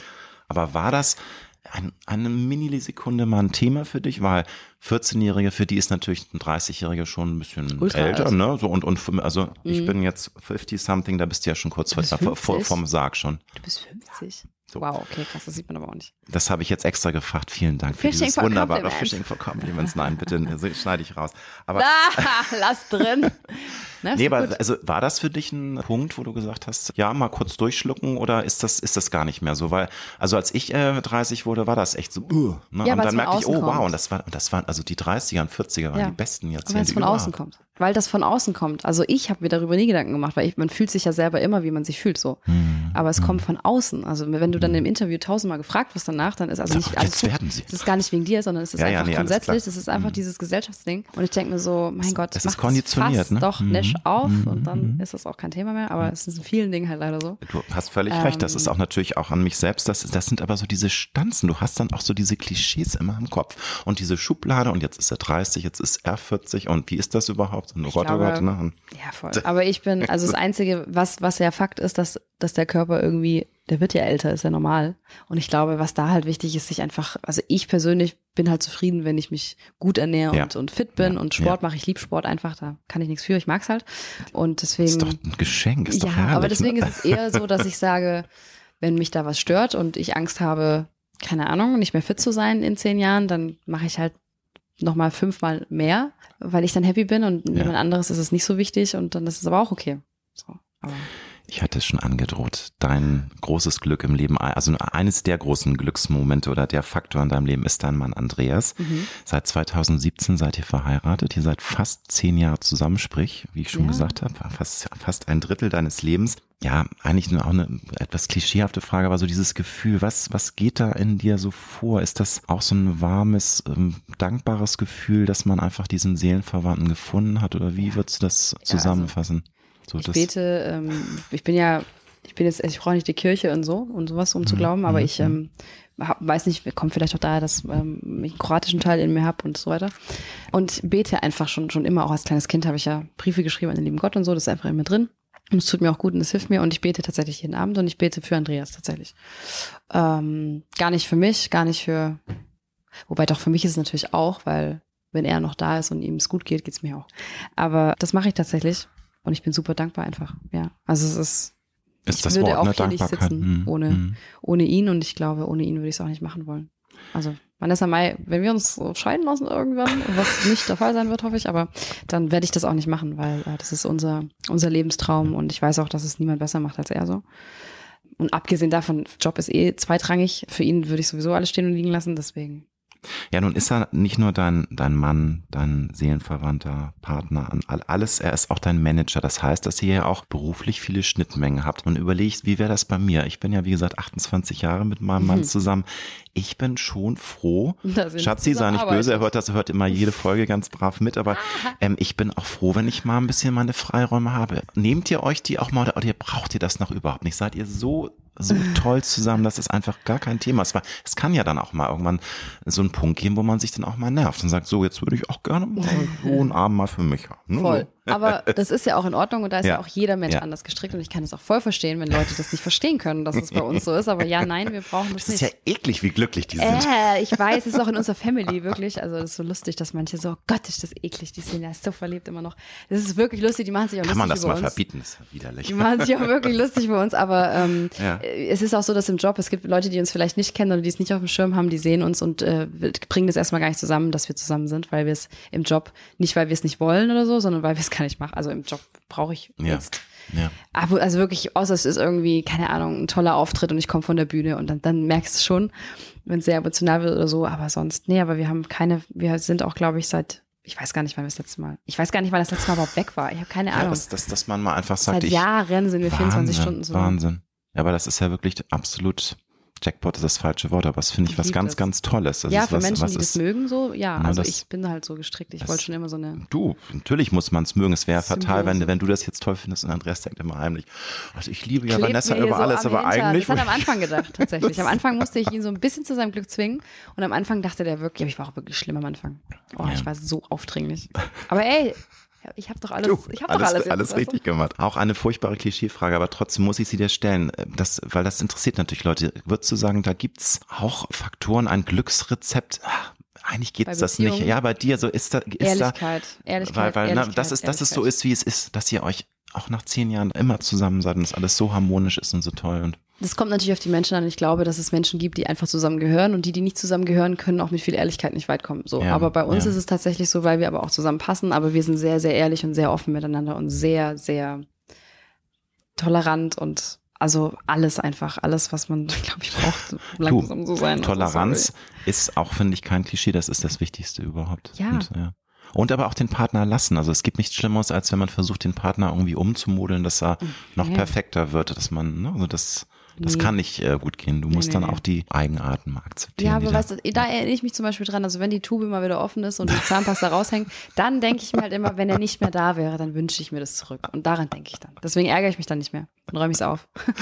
Aber war das ein, eine Millisekunde mal ein Thema für dich? Weil 14-Jährige, für die ist natürlich ein 30-Jähriger schon ein bisschen Ultra älter, alt. ne? So und, und also mhm. ich bin jetzt 50 something, da bist du ja schon kurz vor, vor, vom Sarg schon. Du bist 50? So. Wow, okay, krass, das sieht man aber auch nicht. Das habe ich jetzt extra gefragt. Vielen Dank Fishing für dieses wunderbare Fishing for Compliments. Nein, bitte schneide ich raus. Aber ah, lass drin. Na, nee, aber also war das für dich ein Punkt, wo du gesagt hast, ja, mal kurz durchschlucken oder ist das ist das gar nicht mehr so, weil also als ich äh, 30 wurde, war das echt so, uh, ne? ja, und dann merkte ich, oh kommt. wow, und das war das waren also die 30er und 40er waren ja. die besten Jahrzehnte. Weil es von außen kommt. Weil das von außen kommt. Also ich habe mir darüber nie Gedanken gemacht, weil ich, man fühlt sich ja selber immer, wie man sich fühlt so. Hm. Aber es hm. kommt von außen. Also wenn du dann im Interview tausendmal gefragt wirst danach, dann ist also nicht alles. Jetzt werden sie. Das ist gar nicht wegen dir, sondern es ist ja, einfach ja, nee, grundsätzlich. Das ist einfach hm. dieses Gesellschaftsding. Und ich denke mir so, mein Gott, das ist konditioniert, ne? doch mhm. nicht auf mhm. und dann ist das auch kein Thema mehr. Aber es ist in vielen Dingen halt leider so. Du hast völlig ähm, recht. Das ist ähm. auch natürlich auch an mich selbst. Das, das sind aber so diese Stanzen. Du hast dann auch so diese Klischees immer im Kopf und diese Schublade und jetzt ist er 30, jetzt ist er 40 und wie ist das überhaupt? Und oh Gott, oh Gott, ne? Ja, voll. Aber ich bin, also das Einzige, was, was ja Fakt ist, dass, dass der Körper irgendwie, der wird ja älter, ist ja normal. Und ich glaube, was da halt wichtig ist, sich einfach, also ich persönlich bin halt zufrieden, wenn ich mich gut ernähre ja. und, und fit bin ja. und Sport ja. mache. Ich liebe Sport einfach, da kann ich nichts für, ich mag's halt. Und deswegen. Ist doch ein Geschenk, ist ja, doch herrlich. Aber deswegen ne? ist es eher so, dass ich sage, wenn mich da was stört und ich Angst habe, keine Ahnung, nicht mehr fit zu sein in zehn Jahren, dann mache ich halt nochmal fünfmal mehr, weil ich dann happy bin und ja. jemand anderes ist es nicht so wichtig und dann ist es aber auch okay. So, aber. Ich hatte es schon angedroht. Dein großes Glück im Leben, also eines der großen Glücksmomente oder der Faktor in deinem Leben ist dein Mann Andreas. Mhm. Seit 2017 seid ihr verheiratet. Ihr seid fast zehn Jahre zusammen, sprich, wie ich schon ja. gesagt habe, fast, fast ein Drittel deines Lebens. Ja, eigentlich auch eine etwas klischeehafte Frage, aber so dieses Gefühl, was, was geht da in dir so vor? Ist das auch so ein warmes, ähm, dankbares Gefühl, dass man einfach diesen Seelenverwandten gefunden hat? Oder wie würdest du das zusammenfassen? Ja, also so, ich bete, ähm, ich bin ja, ich bin jetzt, ich brauche nicht die Kirche und so und sowas, um zu mhm, glauben, aber mhm, ich mhm. ähm, weiß nicht, kommt vielleicht auch daher, dass ähm, ich einen kroatischen Teil in mir habe und so weiter. Und bete einfach schon, schon immer, auch als kleines Kind habe ich ja Briefe geschrieben an den lieben Gott und so, das ist einfach immer drin. Und es tut mir auch gut und es hilft mir und ich bete tatsächlich jeden Abend und ich bete für Andreas tatsächlich. Ähm, gar nicht für mich, gar nicht für, wobei doch für mich ist es natürlich auch, weil wenn er noch da ist und ihm es gut geht, geht es mir auch. Aber das mache ich tatsächlich und ich bin super dankbar einfach. Ja, also es ist ist ich das würde Wort auch eine hier nicht sitzen Hm, ohne, hm. ohne ihn und ich glaube, ohne ihn würde ich es auch nicht machen wollen. Also Vanessa Mai, wenn wir uns so scheiden lassen irgendwann, was nicht der Fall sein wird, hoffe ich, aber dann werde ich das auch nicht machen, weil äh, das ist unser, unser Lebenstraum und ich weiß auch, dass es niemand besser macht als er so. Und abgesehen davon, Job ist eh zweitrangig. Für ihn würde ich sowieso alles stehen und liegen lassen, deswegen. Ja, nun ist er nicht nur dein, dein Mann, dein Seelenverwandter, Partner, an all- alles, er ist auch dein Manager. Das heißt, dass ihr ja auch beruflich viele Schnittmengen habt. Und überlegt, wie wäre das bei mir? Ich bin ja, wie gesagt, 28 Jahre mit meinem Mann zusammen. Ich bin schon froh. Schatzi, sei nicht böse, er hört das, er hört immer jede Folge ganz brav mit, aber ähm, ich bin auch froh, wenn ich mal ein bisschen meine Freiräume habe. Nehmt ihr euch die auch mal oder, braucht ihr das noch überhaupt nicht? Seid ihr so so toll zusammen, das ist einfach gar kein Thema. Es war, es kann ja dann auch mal irgendwann so einen Punkt geben, wo man sich dann auch mal nervt und sagt, so, jetzt würde ich auch gerne mal so einen Abend mal für mich haben. ne? Voll. So. Aber das ist ja auch in Ordnung und da ist ja, Ja. auch jeder Mensch Ja. anders gestrickt und ich kann es auch voll verstehen, wenn Leute das nicht verstehen können, dass es bei uns so ist. Aber ja, nein, wir brauchen das, Das ist nicht. ja eklig, wie glücklich die sind. Äh, ich weiß, es ist auch in unserer Family wirklich. Also das ist so lustig, dass manche so, oh Gott, ist das eklig, die sind ja so verliebt immer noch. Das ist wirklich lustig, die machen sich auch Kann lustig man das mal uns. verbieten? Das ist ja widerlich. Die machen sich auch wirklich lustig über uns, aber ähm, Ja. äh, es ist auch so, dass im Job, es gibt Leute, die uns vielleicht nicht kennen oder die es nicht auf dem Schirm haben, die sehen uns und äh, bringen das erstmal gar nicht zusammen, dass wir zusammen sind, weil wir es im Job, nicht weil wir es nicht wollen oder so, sondern weil wir es gar nicht machen. Also im Job brauche ich Ja. jetzt. Ja. Aber also wirklich, außer es ist irgendwie, keine Ahnung, ein toller Auftritt und ich komme von der Bühne und dann, dann merkst du schon, wenn es sehr emotional wird oder so, aber sonst, nee, aber wir haben keine, wir sind auch, glaube ich, seit, ich weiß gar nicht, wann wir das letzte Mal, ich weiß gar nicht, wann das letzte Mal überhaupt weg war. Ich habe keine Ja, Ahnung. dass, dass, dass man mal einfach sagt, Seit ich, Jahren sind wir 24 Wahnsinn, Stunden so. Wahnsinn. Ja, aber das ist ja wirklich absolut, Jackpot ist das falsche Wort, aber das finde ich Ich was ganz, das. ganz Tolles. Das ja, ist für was, Menschen, was die das ist, mögen, so, ja. Na, also das- ich bin halt so gestrickt. Ich wollte schon immer so eine. Du, natürlich muss man es mögen. Es wäre fatal, wenn, wenn du das jetzt toll findest und Andreas denkt immer heimlich, also ich liebe ja klebt Vanessa über so alles, aber Hintern. eigentlich. Das hat am Anfang gedacht, tatsächlich. Am Anfang musste ich ihn so ein bisschen zu seinem Glück zwingen. Und am Anfang dachte der wirklich, aber ich war auch wirklich schlimm am Anfang. Oh, Ja. ich war so aufdringlich. Aber ey, ich habe doch alles, Du, ich doch alles, alles, jetzt, alles du? richtig gemacht. Auch eine furchtbare Klischeefrage, aber trotzdem muss ich sie dir stellen, das, weil das interessiert natürlich Leute. Würdest du sagen, da gibt's auch Faktoren, ein Glücksrezept? Ah, Eigentlich Bei gibt's das nicht. Ja, bei dir so ist da, ist Ehrlichkeit, da, Ehrlichkeit, weil, weil Ehrlichkeit, na, das ist, dass es so ist, wie es ist, dass ihr euch auch nach zehn Jahren immer zusammen seid und es alles so harmonisch ist und so toll und Das kommt natürlich auf die Menschen an. Ich glaube, dass es Menschen gibt, die einfach zusammengehören und die, die nicht zusammengehören, können auch mit viel Ehrlichkeit nicht weit kommen. So. Ja, aber bei uns ja. ist es tatsächlich so, weil wir aber auch zusammenpassen, aber wir sind sehr, sehr ehrlich und sehr offen miteinander und sehr, sehr tolerant und also alles einfach, alles, was man, glaube ich, braucht, um lang Du, zusammen zu sein. Also, Toleranz sorry. ist auch, finde ich, kein Klischee, das ist das Wichtigste überhaupt. Ja. Und, ja. Und aber auch den Partner lassen. Also es gibt nichts Schlimmeres, als wenn man versucht, den Partner irgendwie umzumodeln, dass er noch ja. perfekter wird, dass man, ne, also das, das Nee. kann nicht äh, gut gehen. Du musst nee, dann nee. auch die Eigenarten mal akzeptieren. Ja, aber da- weißt du, da erinnere ich mich zum Beispiel dran, also wenn die Tube mal wieder offen ist und die Zahnpasta raushängt, dann denke ich mir halt immer, wenn er nicht mehr da wäre, dann wünsche ich mir das zurück. Und daran denke ich dann. Deswegen ärgere ich mich dann nicht mehr. Dann räume ich es auf.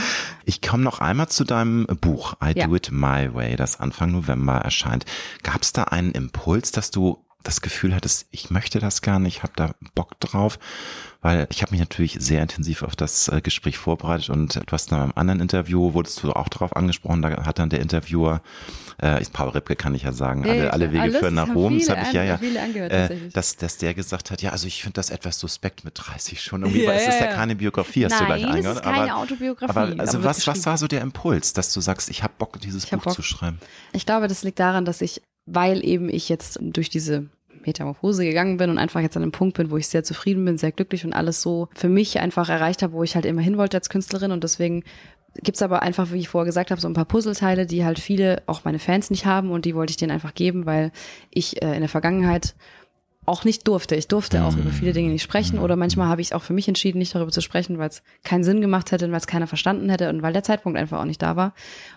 Ich komme noch einmal zu deinem Buch I Ja. Do It My Way, das Anfang November erscheint. Gab es da einen Impuls, dass du das Gefühl hattest, ich möchte das gar nicht, ich habe da Bock drauf? Weil ich habe mich natürlich sehr intensiv auf das äh, Gespräch vorbereitet und du hast in einem anderen Interview, wurdest du auch darauf angesprochen, da hat dann der Interviewer, äh, ist Paul Ripke, kann ich ja sagen, alle, alle. Wege führen nach Rom, das habe ich ja, ja, viele angehört, äh, dass, dass der gesagt hat, ja, also ich finde das etwas suspekt mit 30 schon, irgendwie, Ja, weil es ist ja, ja ja. keine Biografie, hast du Nein, gleich es ist keine aber, Autobiografie, Aber also aber was, was war so der Impuls, dass du sagst, ich habe Bock, dieses Ich Buch Bock. zu schreiben? Ich glaube, das liegt daran, dass ich, weil eben ich jetzt durch diese Metamorphose gegangen bin und einfach jetzt an einem Punkt bin, wo ich sehr zufrieden bin, sehr glücklich und alles so für mich einfach erreicht habe, wo ich halt immer hin wollte als Künstlerin. Und deswegen gibt's aber einfach, wie ich vorher gesagt habe, so ein paar Puzzleteile, die halt viele, auch meine Fans nicht haben und die wollte ich denen einfach geben, weil ich äh, in der Vergangenheit auch nicht durfte. Ich durfte auch über viele Dinge nicht sprechen oder manchmal habe ich es auch für mich entschieden, nicht darüber zu sprechen, weil es keinen Sinn gemacht hätte und weil es keiner verstanden hätte und weil der Zeitpunkt einfach auch nicht da war.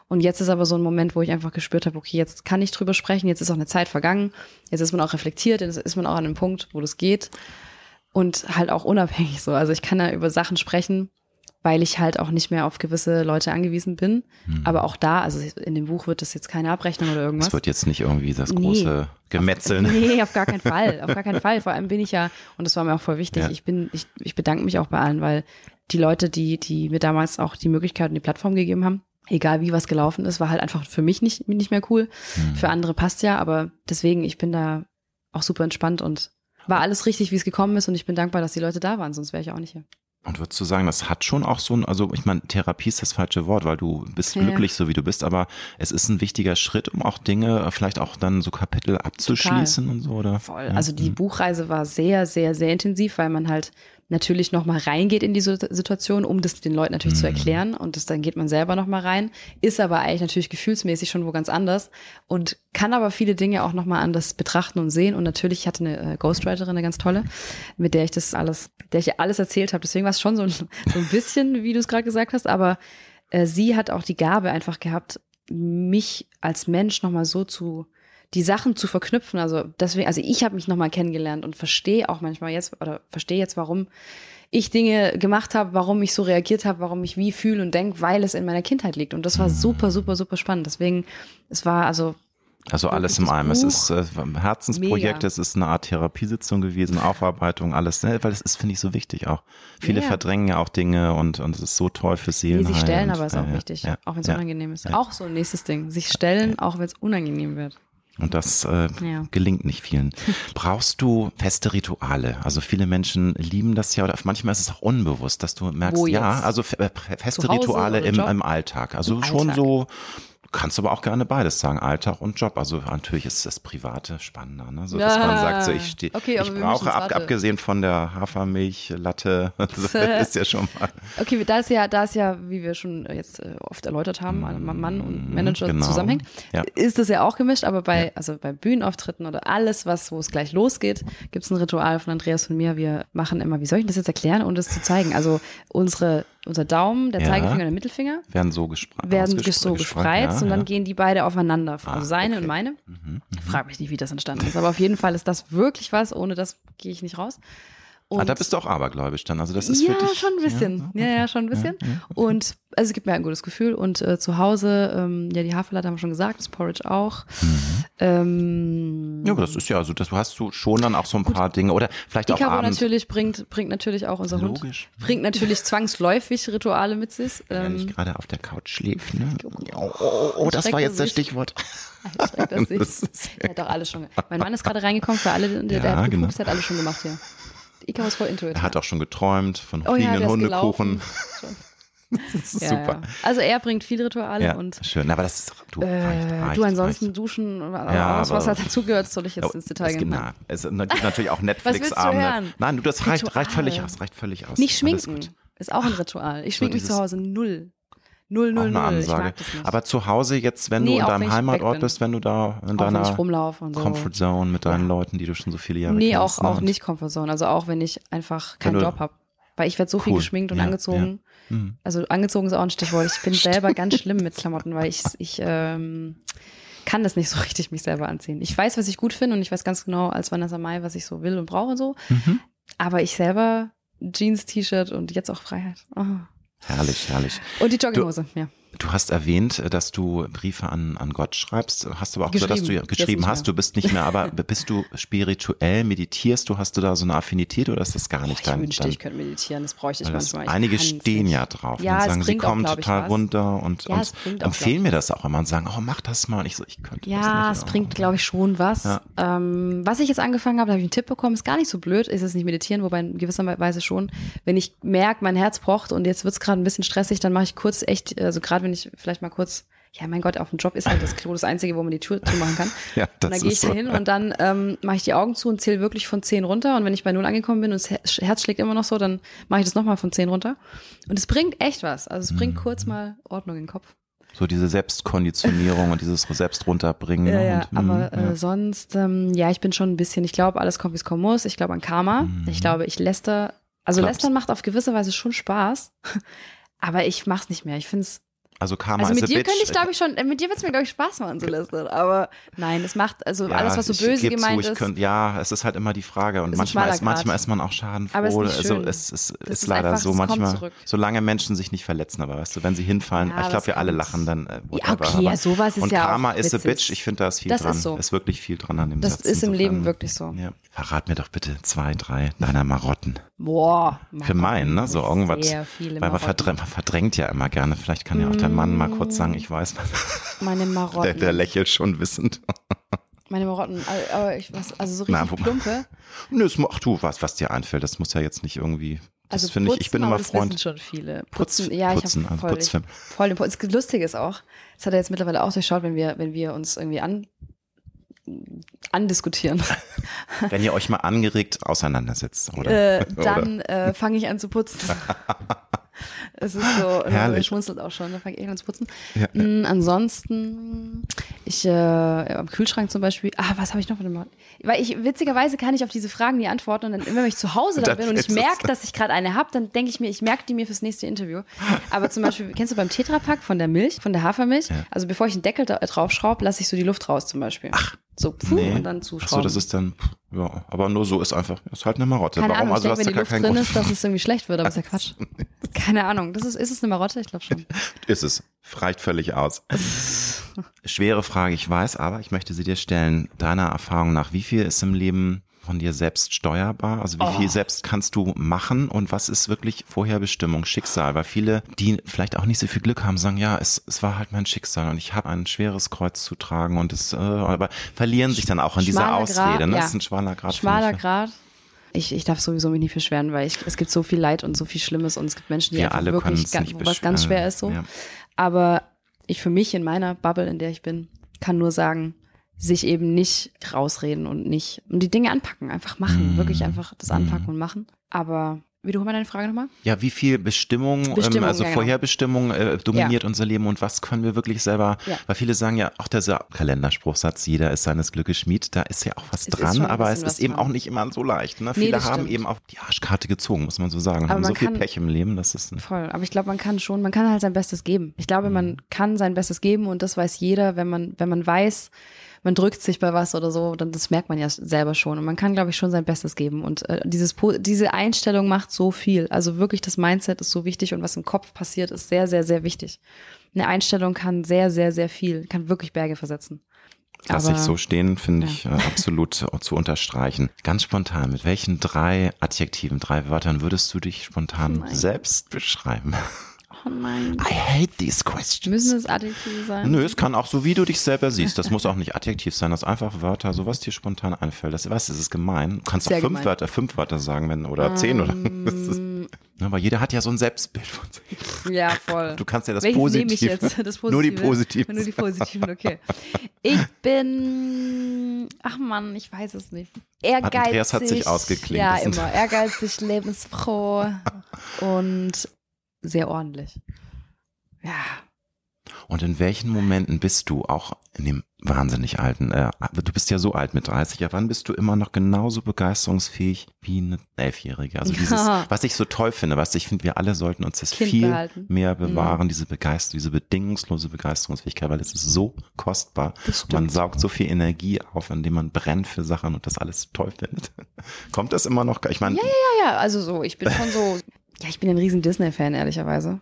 Und jetzt ist aber so ein Moment, wo ich einfach gespürt habe, okay, jetzt kann ich drüber sprechen, jetzt ist auch eine Zeit vergangen, jetzt ist man auch reflektiert, jetzt ist man auch an einem Punkt, wo das geht und halt auch unabhängig so. Also ich kann da über Sachen sprechen, weil ich halt auch nicht mehr auf gewisse Leute angewiesen bin. Mhm. Aber auch da, also in dem Buch wird das jetzt keine Abrechnung oder irgendwas. Es wird jetzt nicht irgendwie das große nee, Gemetzeln. Auf, nee, auf gar keinen Fall. Auf gar keinen Fall. Vor allem bin ich ja, und das war mir auch voll wichtig, ja. ich bin, ich, ich bedanke mich auch bei allen, weil die Leute, die, die mir damals auch die Möglichkeit und die Plattform gegeben haben, egal wie was gelaufen ist, war halt einfach für mich nicht, nicht mehr cool. Mhm. Für andere passt ja, aber deswegen, ich bin da auch super entspannt und war alles richtig, wie es gekommen ist und ich bin dankbar, dass die Leute da waren, sonst wäre ich auch nicht hier. Und würdest du sagen, das hat schon auch so ein, also ich meine, Therapie ist das falsche Wort, weil du bist ja. glücklich, so wie du bist, aber es ist ein wichtiger Schritt, um auch Dinge, vielleicht auch dann so Kapitel abzuschließen Total. und so, oder? Voll. Ja. Also die mhm. Buchreise war sehr, sehr, sehr intensiv, weil man halt natürlich nochmal reingeht in die Situation, um das den Leuten natürlich mhm. zu erklären. Und das, dann geht man selber nochmal rein, ist aber eigentlich natürlich gefühlsmäßig schon wo ganz anders und kann aber viele Dinge auch nochmal anders betrachten und sehen. Und natürlich, ich hatte eine äh, Ghostwriterin, eine ganz tolle, mit der ich das alles, der ich alles erzählt habe. Deswegen war es schon so ein, so ein bisschen, wie du es gerade gesagt hast, aber äh, sie hat auch die Gabe einfach gehabt, mich als Mensch nochmal so zu die Sachen zu verknüpfen. Also deswegen, also ich habe mich nochmal kennengelernt und verstehe auch manchmal jetzt oder verstehe jetzt, warum ich Dinge gemacht habe, warum ich so reagiert habe, warum ich wie fühle und denke, weil es in meiner Kindheit liegt. Und das war super, super, super spannend. Deswegen, es war also also alles im einem. Es ist äh, Herzensprojekt, Mega. es ist eine Art Therapiesitzung gewesen, Aufarbeitung, alles, ne? weil das ist, finde ich, so wichtig auch. Viele ja. verdrängen ja auch Dinge und, und es ist so toll fürs Seelenheil. Nee, sich stellen aber ist auch äh, wichtig, ja, auch wenn es ja, unangenehm ist. Auch so ein nächstes Ding. Sich stellen, auch wenn es unangenehm wird. Und das äh, ja. gelingt nicht vielen. Brauchst du feste Rituale? Also viele Menschen lieben das ja, oder manchmal ist es auch unbewusst, dass du merkst, ja, also äh, feste Rituale im, im Alltag. Also Im schon Alltag. so kannst aber auch gerne beides sagen, Alltag und Job. Also natürlich ist das Private spannender, ne? So, dass ja. man sagt, so ich, steh, okay, ich brauche, ab, abgesehen von der Hafermilch, Latte, das ist ja schon mal. Okay, da ist ja, da ist ja, wie wir schon jetzt äh, oft erläutert haben, also Mann und mhm, Manager genau. zusammenhängt, ja. ist das ja auch gemischt, aber bei, ja. also bei Bühnenauftritten oder alles, was, wo es gleich losgeht, gibt es ein Ritual von Andreas und mir. Wir machen immer, wie soll ich das jetzt erklären, um das zu zeigen? Also unsere unser Daumen, der ja. Zeigefinger und der Mittelfinger werden so, gespre werden so gespreizt ja, und dann ja. gehen die beide aufeinander. Also ah, seine okay. und meine. Mhm, mhm, Frag mich nicht, wie das entstanden ist, aber auf jeden Fall ist das wirklich was. Ohne das gehe ich nicht raus. Und ah, da bist du auch abergläubisch dann. Also das ist ja, für dich, schon ein bisschen. Ja, ja, ja schon ein bisschen. Ja, okay. Und also es gibt mir ein gutes Gefühl. Und äh, zu Hause, ähm, ja, die Haferlatte haben wir schon gesagt, das Porridge auch. Mhm. Ähm, ja, aber das ist ja, also das hast du schon dann auch so ein paar gut. Dinge. Oder vielleicht auch Icaro Abend. natürlich bringt, bringt natürlich auch unser Logisch. Hund. Bringt natürlich zwangsläufig Rituale mit sich. Ähm, Wenn ich gerade auf der Couch schläft, ne? Oh, oh, oh das war jetzt das Stichwort. Schreckt er sich. Er hat doch alles schon. Mein Mann ist gerade reingekommen für alle, der, der hat gepupst, genau. hat alles schon gemacht hier. Ika ist voll intuitiv. Er hat auch schon geträumt von oh, fliegenden ja, Hundekuchen. Das ist ja, super. Ja. Also er bringt viele Rituale ja, und schön, aber das ist du, äh, reicht, reicht, du ansonsten reicht. duschen oder alles, was halt dazugehört, soll ich jetzt ins Detail gehen. Genau. Es gibt natürlich auch Netflix-Abende. Nein, du, das reicht, reicht völlig aus, reicht völlig aus. Nicht schminken ist auch ein Ritual. Ich schminke so mich zu Hause null. Null, null, null. Ich mag das nicht. Aber zu Hause jetzt, wenn nee, du in deinem Heimatort bist, wenn du da in auch deiner so. Comfort Zone mit deinen ja. Leuten, die du schon so viele Jahre nee, kennst. Nee, auch, auch nicht Comfort Zone. Also auch wenn ich einfach keinen Job habe. Weil ich werde so cool. viel geschminkt und ja, angezogen. Ja. Mhm. Also angezogen ist auch ein Stichwort. Ich bin selber ganz schlimm mit Klamotten, weil ich, ich ähm, kann das nicht so richtig mich selber anziehen. Ich weiß, was ich gut finde und ich weiß ganz genau als Vanessa Mai, was ich so will und brauche und so. Mhm. Aber ich selber Jeans, T-Shirt und jetzt auch Freiheit. Oh. Herrlich, herrlich. Und die Jogginghose, du, ja. Du hast erwähnt, dass du Briefe an, an Gott schreibst. Hast du aber auch gesagt, dass du ja geschrieben hast, du bist nicht mehr, aber bist du spirituell, meditierst du, hast du da so eine Affinität oder ist das gar nicht oh, ich dein? Ich wünschte, ich könnte meditieren, das bräuchte ich manchmal. Ich einige stehen ja drauf ja, und sagen, sie kommen auch, total runter und, ja, und empfehlen mir das auch immer und sagen, oh, mach das mal. Und ich so, ich könnte Ja, das nicht. es bringt, glaube ich, schon was. Ja. Ähm, was ich jetzt angefangen habe, da habe ich einen Tipp bekommen, ist gar nicht so blöd, ist es nicht meditieren, wobei in gewisser Weise schon. Wenn ich merke, mein Herz pocht und jetzt wird es gerade ein bisschen stressig, dann mache ich kurz echt, also gerade wenn ich vielleicht mal kurz ja, mein Gott, auf dem Job ist halt das Klo das Einzige, wo man die Tür zumachen kann. ja, das und dann gehe ich so. da hin und dann ähm, mache ich die Augen zu und zähle wirklich von zehn runter. Und wenn ich bei null angekommen bin und das Herz schlägt immer noch so, dann mache ich das nochmal von zehn runter. Und es bringt echt was. Also es bringt mhm. kurz mal Ordnung in den Kopf. So diese Selbstkonditionierung und dieses Selbst runterbringen. Ja, ja und, aber mh, äh, sonst, ähm, ja, ich bin schon ein bisschen, ich glaube, alles kommt, wie es kommen muss. Ich glaube an Karma. Mhm. Ich glaube, ich läster, also Glaubst. lästern macht auf gewisse Weise schon Spaß, aber ich mach's nicht mehr. Ich finde es Also Karma also mit dir könnte ich, glaube ich, schon, mit dir wird es mir, glaube ich, Spaß machen zu lästern. Aber nein, es macht, also ja, alles, was so böse gemeint zu, ist. Könnt, ja, es ist halt immer die Frage. Und manchmal ist, manchmal ist man auch schadenfroh. Aber es ist also es ist, ist, ist leider einfach, so. Manchmal, solange Menschen sich nicht verletzen, aber weißt du, wenn sie hinfallen, ja, ich glaube, wir alle lachen dann. Äh, ja, okay, aber, ja, sowas ist und ja Karma auch is a bitch, ich finde, da ist viel das dran. Ist, so. ist wirklich viel dran an dem das Satz. Das ist im Leben wirklich so. Ja. Verrat mir doch bitte zwei, drei deiner Marotten. Boah. Für meinen, ne? So irgendwas. Weil man verdrängt, ja immer gerne. Vielleicht kann ja auch dein Mann mal kurz sagen, ich weiß was. Meine Marotten. Der, der lächelt schon wissend. Meine Marotten, aber ich was, also so richtig Na, plumpe. Nö, ach du, was, was dir einfällt, das muss ja jetzt nicht irgendwie. Das also finde ich, ich bin immer Freund. Das schon viele. Putzen, Putz, ja, Putzen, ich habe also voll, voll den Putz. Das Lustige ist auch, das hat er jetzt mittlerweile auch durchschaut, wenn wir, wenn wir uns irgendwie an andiskutieren. Wenn ihr euch mal angeregt auseinandersetzt, oder? Äh, dann äh, fange ich an zu putzen. Es ist so, Herrlich. schmunzelt auch schon, da fange ich an zu putzen. Ja. Mhm, ansonsten, ich äh, am Kühlschrank zum Beispiel, ah, was habe ich noch für eine Weil ich, witzigerweise kann ich auf diese Fragen nie antworten und dann, wenn ich zu Hause da bin und ich merke, dass ich gerade eine habe, dann denke ich mir, ich merke die mir fürs nächste Interview. Aber zum Beispiel, kennst du beim Tetrapack von der Milch, von der Hafermilch? Ja. Also bevor ich einen Deckel da, drauf schraube, lasse ich so die Luft raus zum Beispiel. Ach. So, puh, nee. und dann zuschrauben. Achso, das ist dann, ja, aber nur so ist einfach, ist halt eine Marotte. Keine Warum? Ahnung, also denke, wenn die Luft drin Grund. ist, dass es irgendwie schlecht wird, aber ist ja Quatsch. Keine Ahnung, das ist, ist es eine Marotte? Ich glaube schon. Ist es. Reicht völlig aus. Schwere Frage, ich weiß, aber ich möchte sie dir stellen. Deiner Erfahrung nach, wie viel ist im Leben von dir selbst steuerbar? Also wie oh. viel selbst kannst du machen und was ist wirklich Vorherbestimmung, Schicksal? Weil viele, die vielleicht auch nicht so viel Glück haben, sagen, ja, es, es war halt mein Schicksal und ich habe ein schweres Kreuz zu tragen und es, äh, aber verlieren sich dann auch in dieser Ausrede. Grad, ne? Ja. Das ist ein schmaler Grad. Schmaler Grad. Ich, ich darf sowieso mich nicht beschweren, weil ich, es gibt so viel Leid und so viel Schlimmes und es gibt Menschen, die Wir alle wirklich ganz, was ganz schwer ist so. Ja. Aber ich für mich in meiner Bubble, in der ich bin, kann nur sagen, sich eben nicht rausreden und nicht und die Dinge anpacken, einfach machen, mm. wirklich einfach das anpacken mm. und machen. Aber Wiederhol mal deine Frage nochmal. Ja, wie viel Bestimmung, Bestimmung ähm, also ja, genau. Vorherbestimmung äh, dominiert ja. unser Leben und was können wir wirklich selber, ja. weil viele sagen ja, auch der Kalenderspruchsatz, jeder ist seines Glückes Schmied, da ist ja auch was es dran, aber es ist dran. eben auch nicht immer so leicht. Ne? Nee, viele haben stimmt. eben auch die Arschkarte gezogen, muss man so sagen, aber haben so viel Pech im Leben, das ist voll. Aber ich glaube, man kann schon, man kann halt sein Bestes geben. Ich glaube, mhm. man kann sein Bestes geben und das weiß jeder, wenn man, wenn man weiß, man drückt sich bei was oder so, dann das merkt man ja selber schon. Und man kann, glaube ich, schon sein Bestes geben. Und äh, dieses, diese Einstellung macht so viel. Also wirklich, das Mindset ist so wichtig und was im Kopf passiert, ist sehr, sehr, sehr wichtig. Eine Einstellung kann sehr, sehr, sehr viel, kann wirklich Berge versetzen. Lass ich so stehen, finde ja. ich äh, absolut zu unterstreichen. Ganz spontan, mit welchen drei Adjektiven, drei Wörtern würdest du dich spontan Nein. selbst beschreiben? Oh nein. I hate these questions. Müssen es Adjektive sein? Nö, es kann auch so, wie du dich selber siehst. Das muss auch nicht adjektiv sein, das einfach Wörter, so was dir spontan einfällt. Das, weißt du, das ist gemein. Du kannst Sehr auch fünf gemein. Wörter, fünf Wörter sagen, wenn, oder um, zehn oder. Ist, aber jeder hat ja so ein Selbstbild von sich. Ja, voll. Du kannst ja das Welches Positive. Das Positive. Nur die Positiven. Nur die Positiven, okay. Ich bin, ach Mann, ich weiß es nicht. Ehrgeizig. Andreas hat sich ausgeklinkt. Ja, immer. Ehrgeizig, lebensfroh und sehr ordentlich. Ja. Und in welchen Momenten bist du auch in dem wahnsinnig alten, äh, du bist ja so alt mit 30, ja, wann bist du immer noch genauso begeisterungsfähig wie eine Elfjährige? Also dieses, Ja. was ich so toll finde, was ich finde, wir alle sollten uns das Kind viel behalten. Mhm. mehr bewahren, diese Begeisterung, diese bedingungslose Begeisterungsfähigkeit, weil es ist so kostbar. Man saugt so viel Energie auf, indem man brennt für Sachen und das alles toll findet. Kommt das immer noch? Ich meine, Ja, ja, also so, ich bin schon so, ja, ich bin ein riesen Disney-Fan, ehrlicherweise.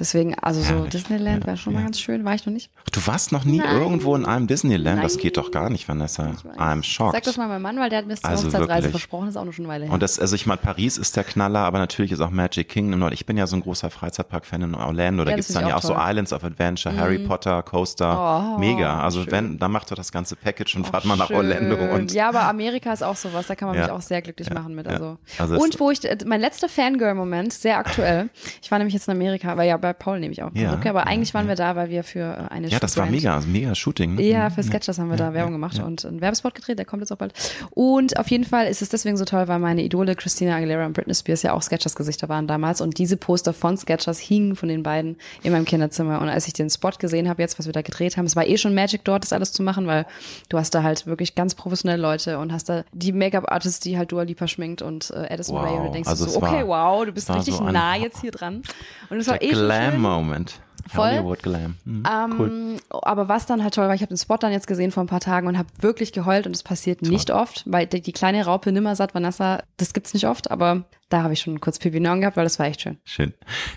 Deswegen, also so Herrlich. Disneyland Ja, wäre schon mal ja. ganz schön, war ich noch nicht. du warst noch nie Nein. irgendwo in einem Disneyland, das Nein. geht doch gar nicht, Vanessa. I'm shocked. Sag das mal meinem Mann, weil der hat mir das zur Also Hochzeitsreise wirklich. versprochen, das ist auch noch schon eine Weile her. Und das, also ich meine, Paris ist der Knaller, aber natürlich ist auch Magic Kingdom. Und ich bin ja so ein großer Freizeitpark-Fan in Orlando. Da Ja, das gibt's dann ja auch so toll. Mhm. Islands of Adventure, Harry Potter, Coaster. Oh, Mega. Also schön. wenn, dann macht doch das ganze Package und Oh, fahrt mal nach schön. Orlando. Und ja, aber Amerika ist auch sowas, da kann man mich auch sehr glücklich machen mit. Also. Also es- und wo ich, äh, mein letzter Fangirl-Moment, sehr aktuell, ich war nämlich jetzt in Amerika, weil ja bei Paul nehme ich auch. Ja, okay, aber ja, eigentlich waren ja. wir da, weil wir für äh, eine ja, das war mega, also mega Shooting. ne? Ja, Mhm. für Sketchers haben wir da Werbung gemacht und einen Werbespot gedreht, der kommt jetzt auch bald. Und auf jeden Fall ist es deswegen so toll, weil meine Idole Christina Aguilera und Britney Spears ja auch Sketchers-Gesichter waren damals und diese Poster von Sketchers hingen von den beiden in meinem Kinderzimmer. Und als ich den Spot gesehen habe, jetzt, was wir da gedreht haben, es war eh schon Magic dort, das alles zu machen, weil du hast da halt wirklich ganz professionelle Leute und hast da die Make-up-Artist, die halt Dua Lipa schminkt und äh, Addison Wow. Rae und du denkst Also so, okay, wow, du bist richtig so nah jetzt hier dran. Und es war eh schon Glam-Moment. Voll. Hollywood Glam. Mhm, ähm, cool. Aber was dann halt toll war, ich habe den Spot dann jetzt gesehen vor ein paar Tagen und habe wirklich geheult und das passiert toll. nicht oft, weil die, die kleine Raupe Nimmersatt Vanessa, das gibt's nicht oft, aber da habe ich schon kurz Pipi gehabt, weil das war echt schön. Schön.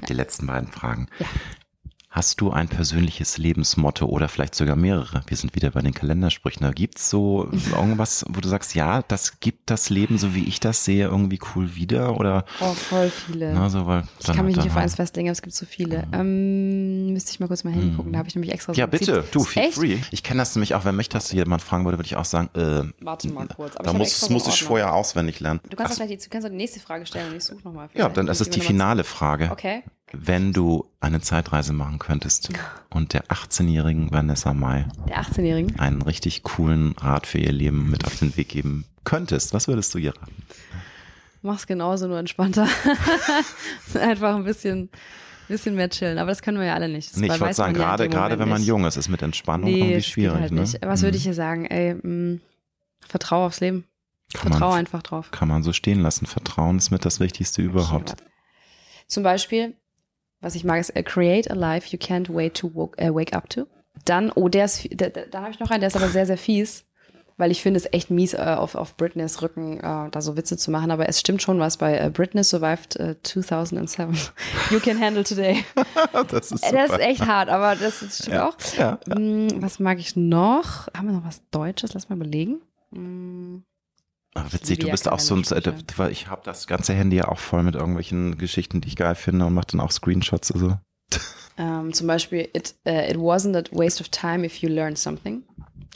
Die ja. letzten beiden Fragen. Ja. Hast du ein persönliches Lebensmotto oder vielleicht sogar mehrere? Wir sind wieder bei den Kalendersprüchen. Gibt es so irgendwas, wo du sagst, ja, das gibt das Leben, so wie ich das sehe, irgendwie cool wieder? Oder? Oh, voll viele. Na, so, weil ich kann mich nicht auf eins festlegen, aber es gibt so viele. Mhm. Ähm, müsste ich mal kurz mal hingucken, da habe ich nämlich extra so Ja, bitte, du, feel Echt? free. Ich kenne das nämlich auch, wenn mich das jemand fragen würde, würde ich auch sagen, äh, Warte mal kurz. Aber da muss, das muss ich vorher auswendig lernen. Du kannst, gleich die, du kannst auch die nächste Frage stellen und ich suche nochmal. Ja, dann ist es die finale Frage. Okay. Wenn du eine Zeitreise machen könntest und der 18-jährigen Vanessa Mai der 18-jährigen einen richtig coolen Rat für ihr Leben mit auf den Weg geben könntest, was würdest du ihr raten? Mach's genauso, nur entspannter. Einfach ein bisschen, bisschen mehr chillen. Aber das können wir ja alle nicht. Das nee, ich wollte sagen, gerade, gerade wenn man nicht. jung ist, ist mit Entspannung nee, irgendwie schwierig. Halt ne? Was mhm. würde ich hier sagen? Ey, mh, mm, vertrau aufs Leben. Kann vertrau man, einfach drauf. Kann man so stehen lassen. Vertrauen ist mit das Wichtigste überhaupt. Zum Beispiel, was ich mag, ist uh, Create a Life You Can't Wait to woke, uh, Wake Up to. Dann, oh, der ist, da, da habe ich noch einen, der ist aber sehr, sehr fies, weil ich finde es echt mies, uh, auf, auf Britneys Rücken uh, da so Witze zu machen, aber es stimmt schon was bei uh, Britney Survived 2007. you Can Handle Today. das ist super. Das ist echt hart, aber das, das stimmt ja, auch. Ja, ja. Mm, was mag ich noch? Haben wir noch was Deutsches? Lass mal überlegen. Mm. Ach, witzig, du bist auch so ein, ich habe das ganze Handy ja auch voll mit irgendwelchen Geschichten, die ich geil finde und mache dann auch Screenshots. Also. Um, ähm, zum Beispiel, it, uh, it wasn't a waste of time if you learned something.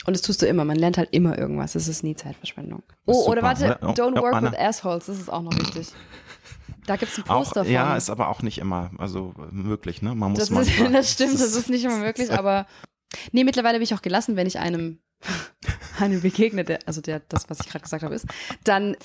Und das tust du immer. Man lernt halt immer irgendwas. Es ist nie Zeitverschwendung. Oh, oder warte, oh, don't oh, work Anna. with assholes. Das ist auch noch wichtig. Da gibt es ein Poster auch, von. Ja, ist aber auch nicht immer also möglich, ne? Man muss das, ist, das stimmt, das ist nicht immer möglich, aber nee, mittlerweile bin ich auch gelassen, wenn ich einem einem begegnet, der, also der, das, was ich gerade gesagt habe, ist, dann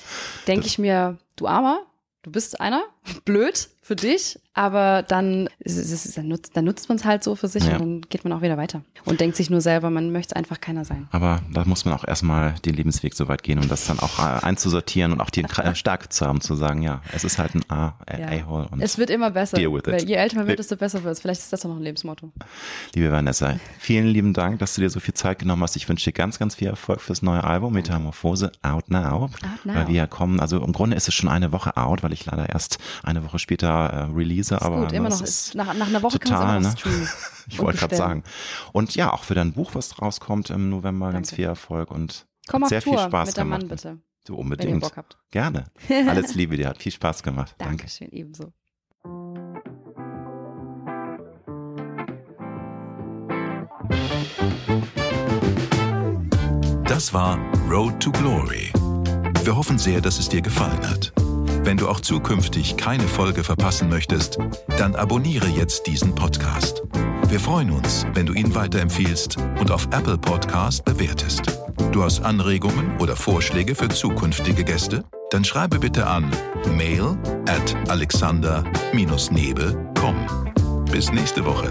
denke ich mir, du Armer, du bist einer, blöd für dich, aber dann, ist dann nutzt, dann nutzt man es halt so für sich ja. und dann geht man auch wieder weiter und denkt sich nur selber, man möchte einfach keiner sein. Aber da muss man auch erstmal den Lebensweg so weit gehen, um das dann auch äh, einzusortieren und auch die Stärke zu haben, zu sagen, ja, es ist halt ein A-Hole. Ja. Es wird immer besser. Deal with it. Weil je älter man wird, desto besser wird es. Vielleicht ist das doch noch ein Lebensmotto. Liebe Vanessa, vielen lieben Dank, dass du dir so viel Zeit genommen hast. Ich wünsche dir ganz, ganz viel Erfolg fürs neue Album Metamorphose Out Now. Out Now. Weil wir kommen, also im Grunde ist es schon eine Woche out, weil ich leider erst eine Woche später äh, release, aber gut, immer noch ist, nach, nach einer Woche total, ne? Ich wollte gerade sagen. Und ja, auch für dein Buch, was rauskommt im November, Danke. ganz viel Erfolg und Komm sehr Tour viel Spaß mit gemacht. Mann, bitte. Du unbedingt. Wenn ihr Bock habt. Gerne. Alles Liebe dir, hat viel Spaß gemacht. Danke. Dankeschön, ebenso. Das war Road to Glory. Wir hoffen sehr, dass es dir gefallen hat. Wenn du auch zukünftig keine Folge verpassen möchtest, dann abonniere jetzt diesen Podcast. Wir freuen uns, wenn du ihn weiterempfiehlst und auf Apple Podcast bewertest. Du hast Anregungen oder Vorschläge für zukünftige Gäste? Dann schreibe bitte an mail at alexander-nebe.com. Bis nächste Woche.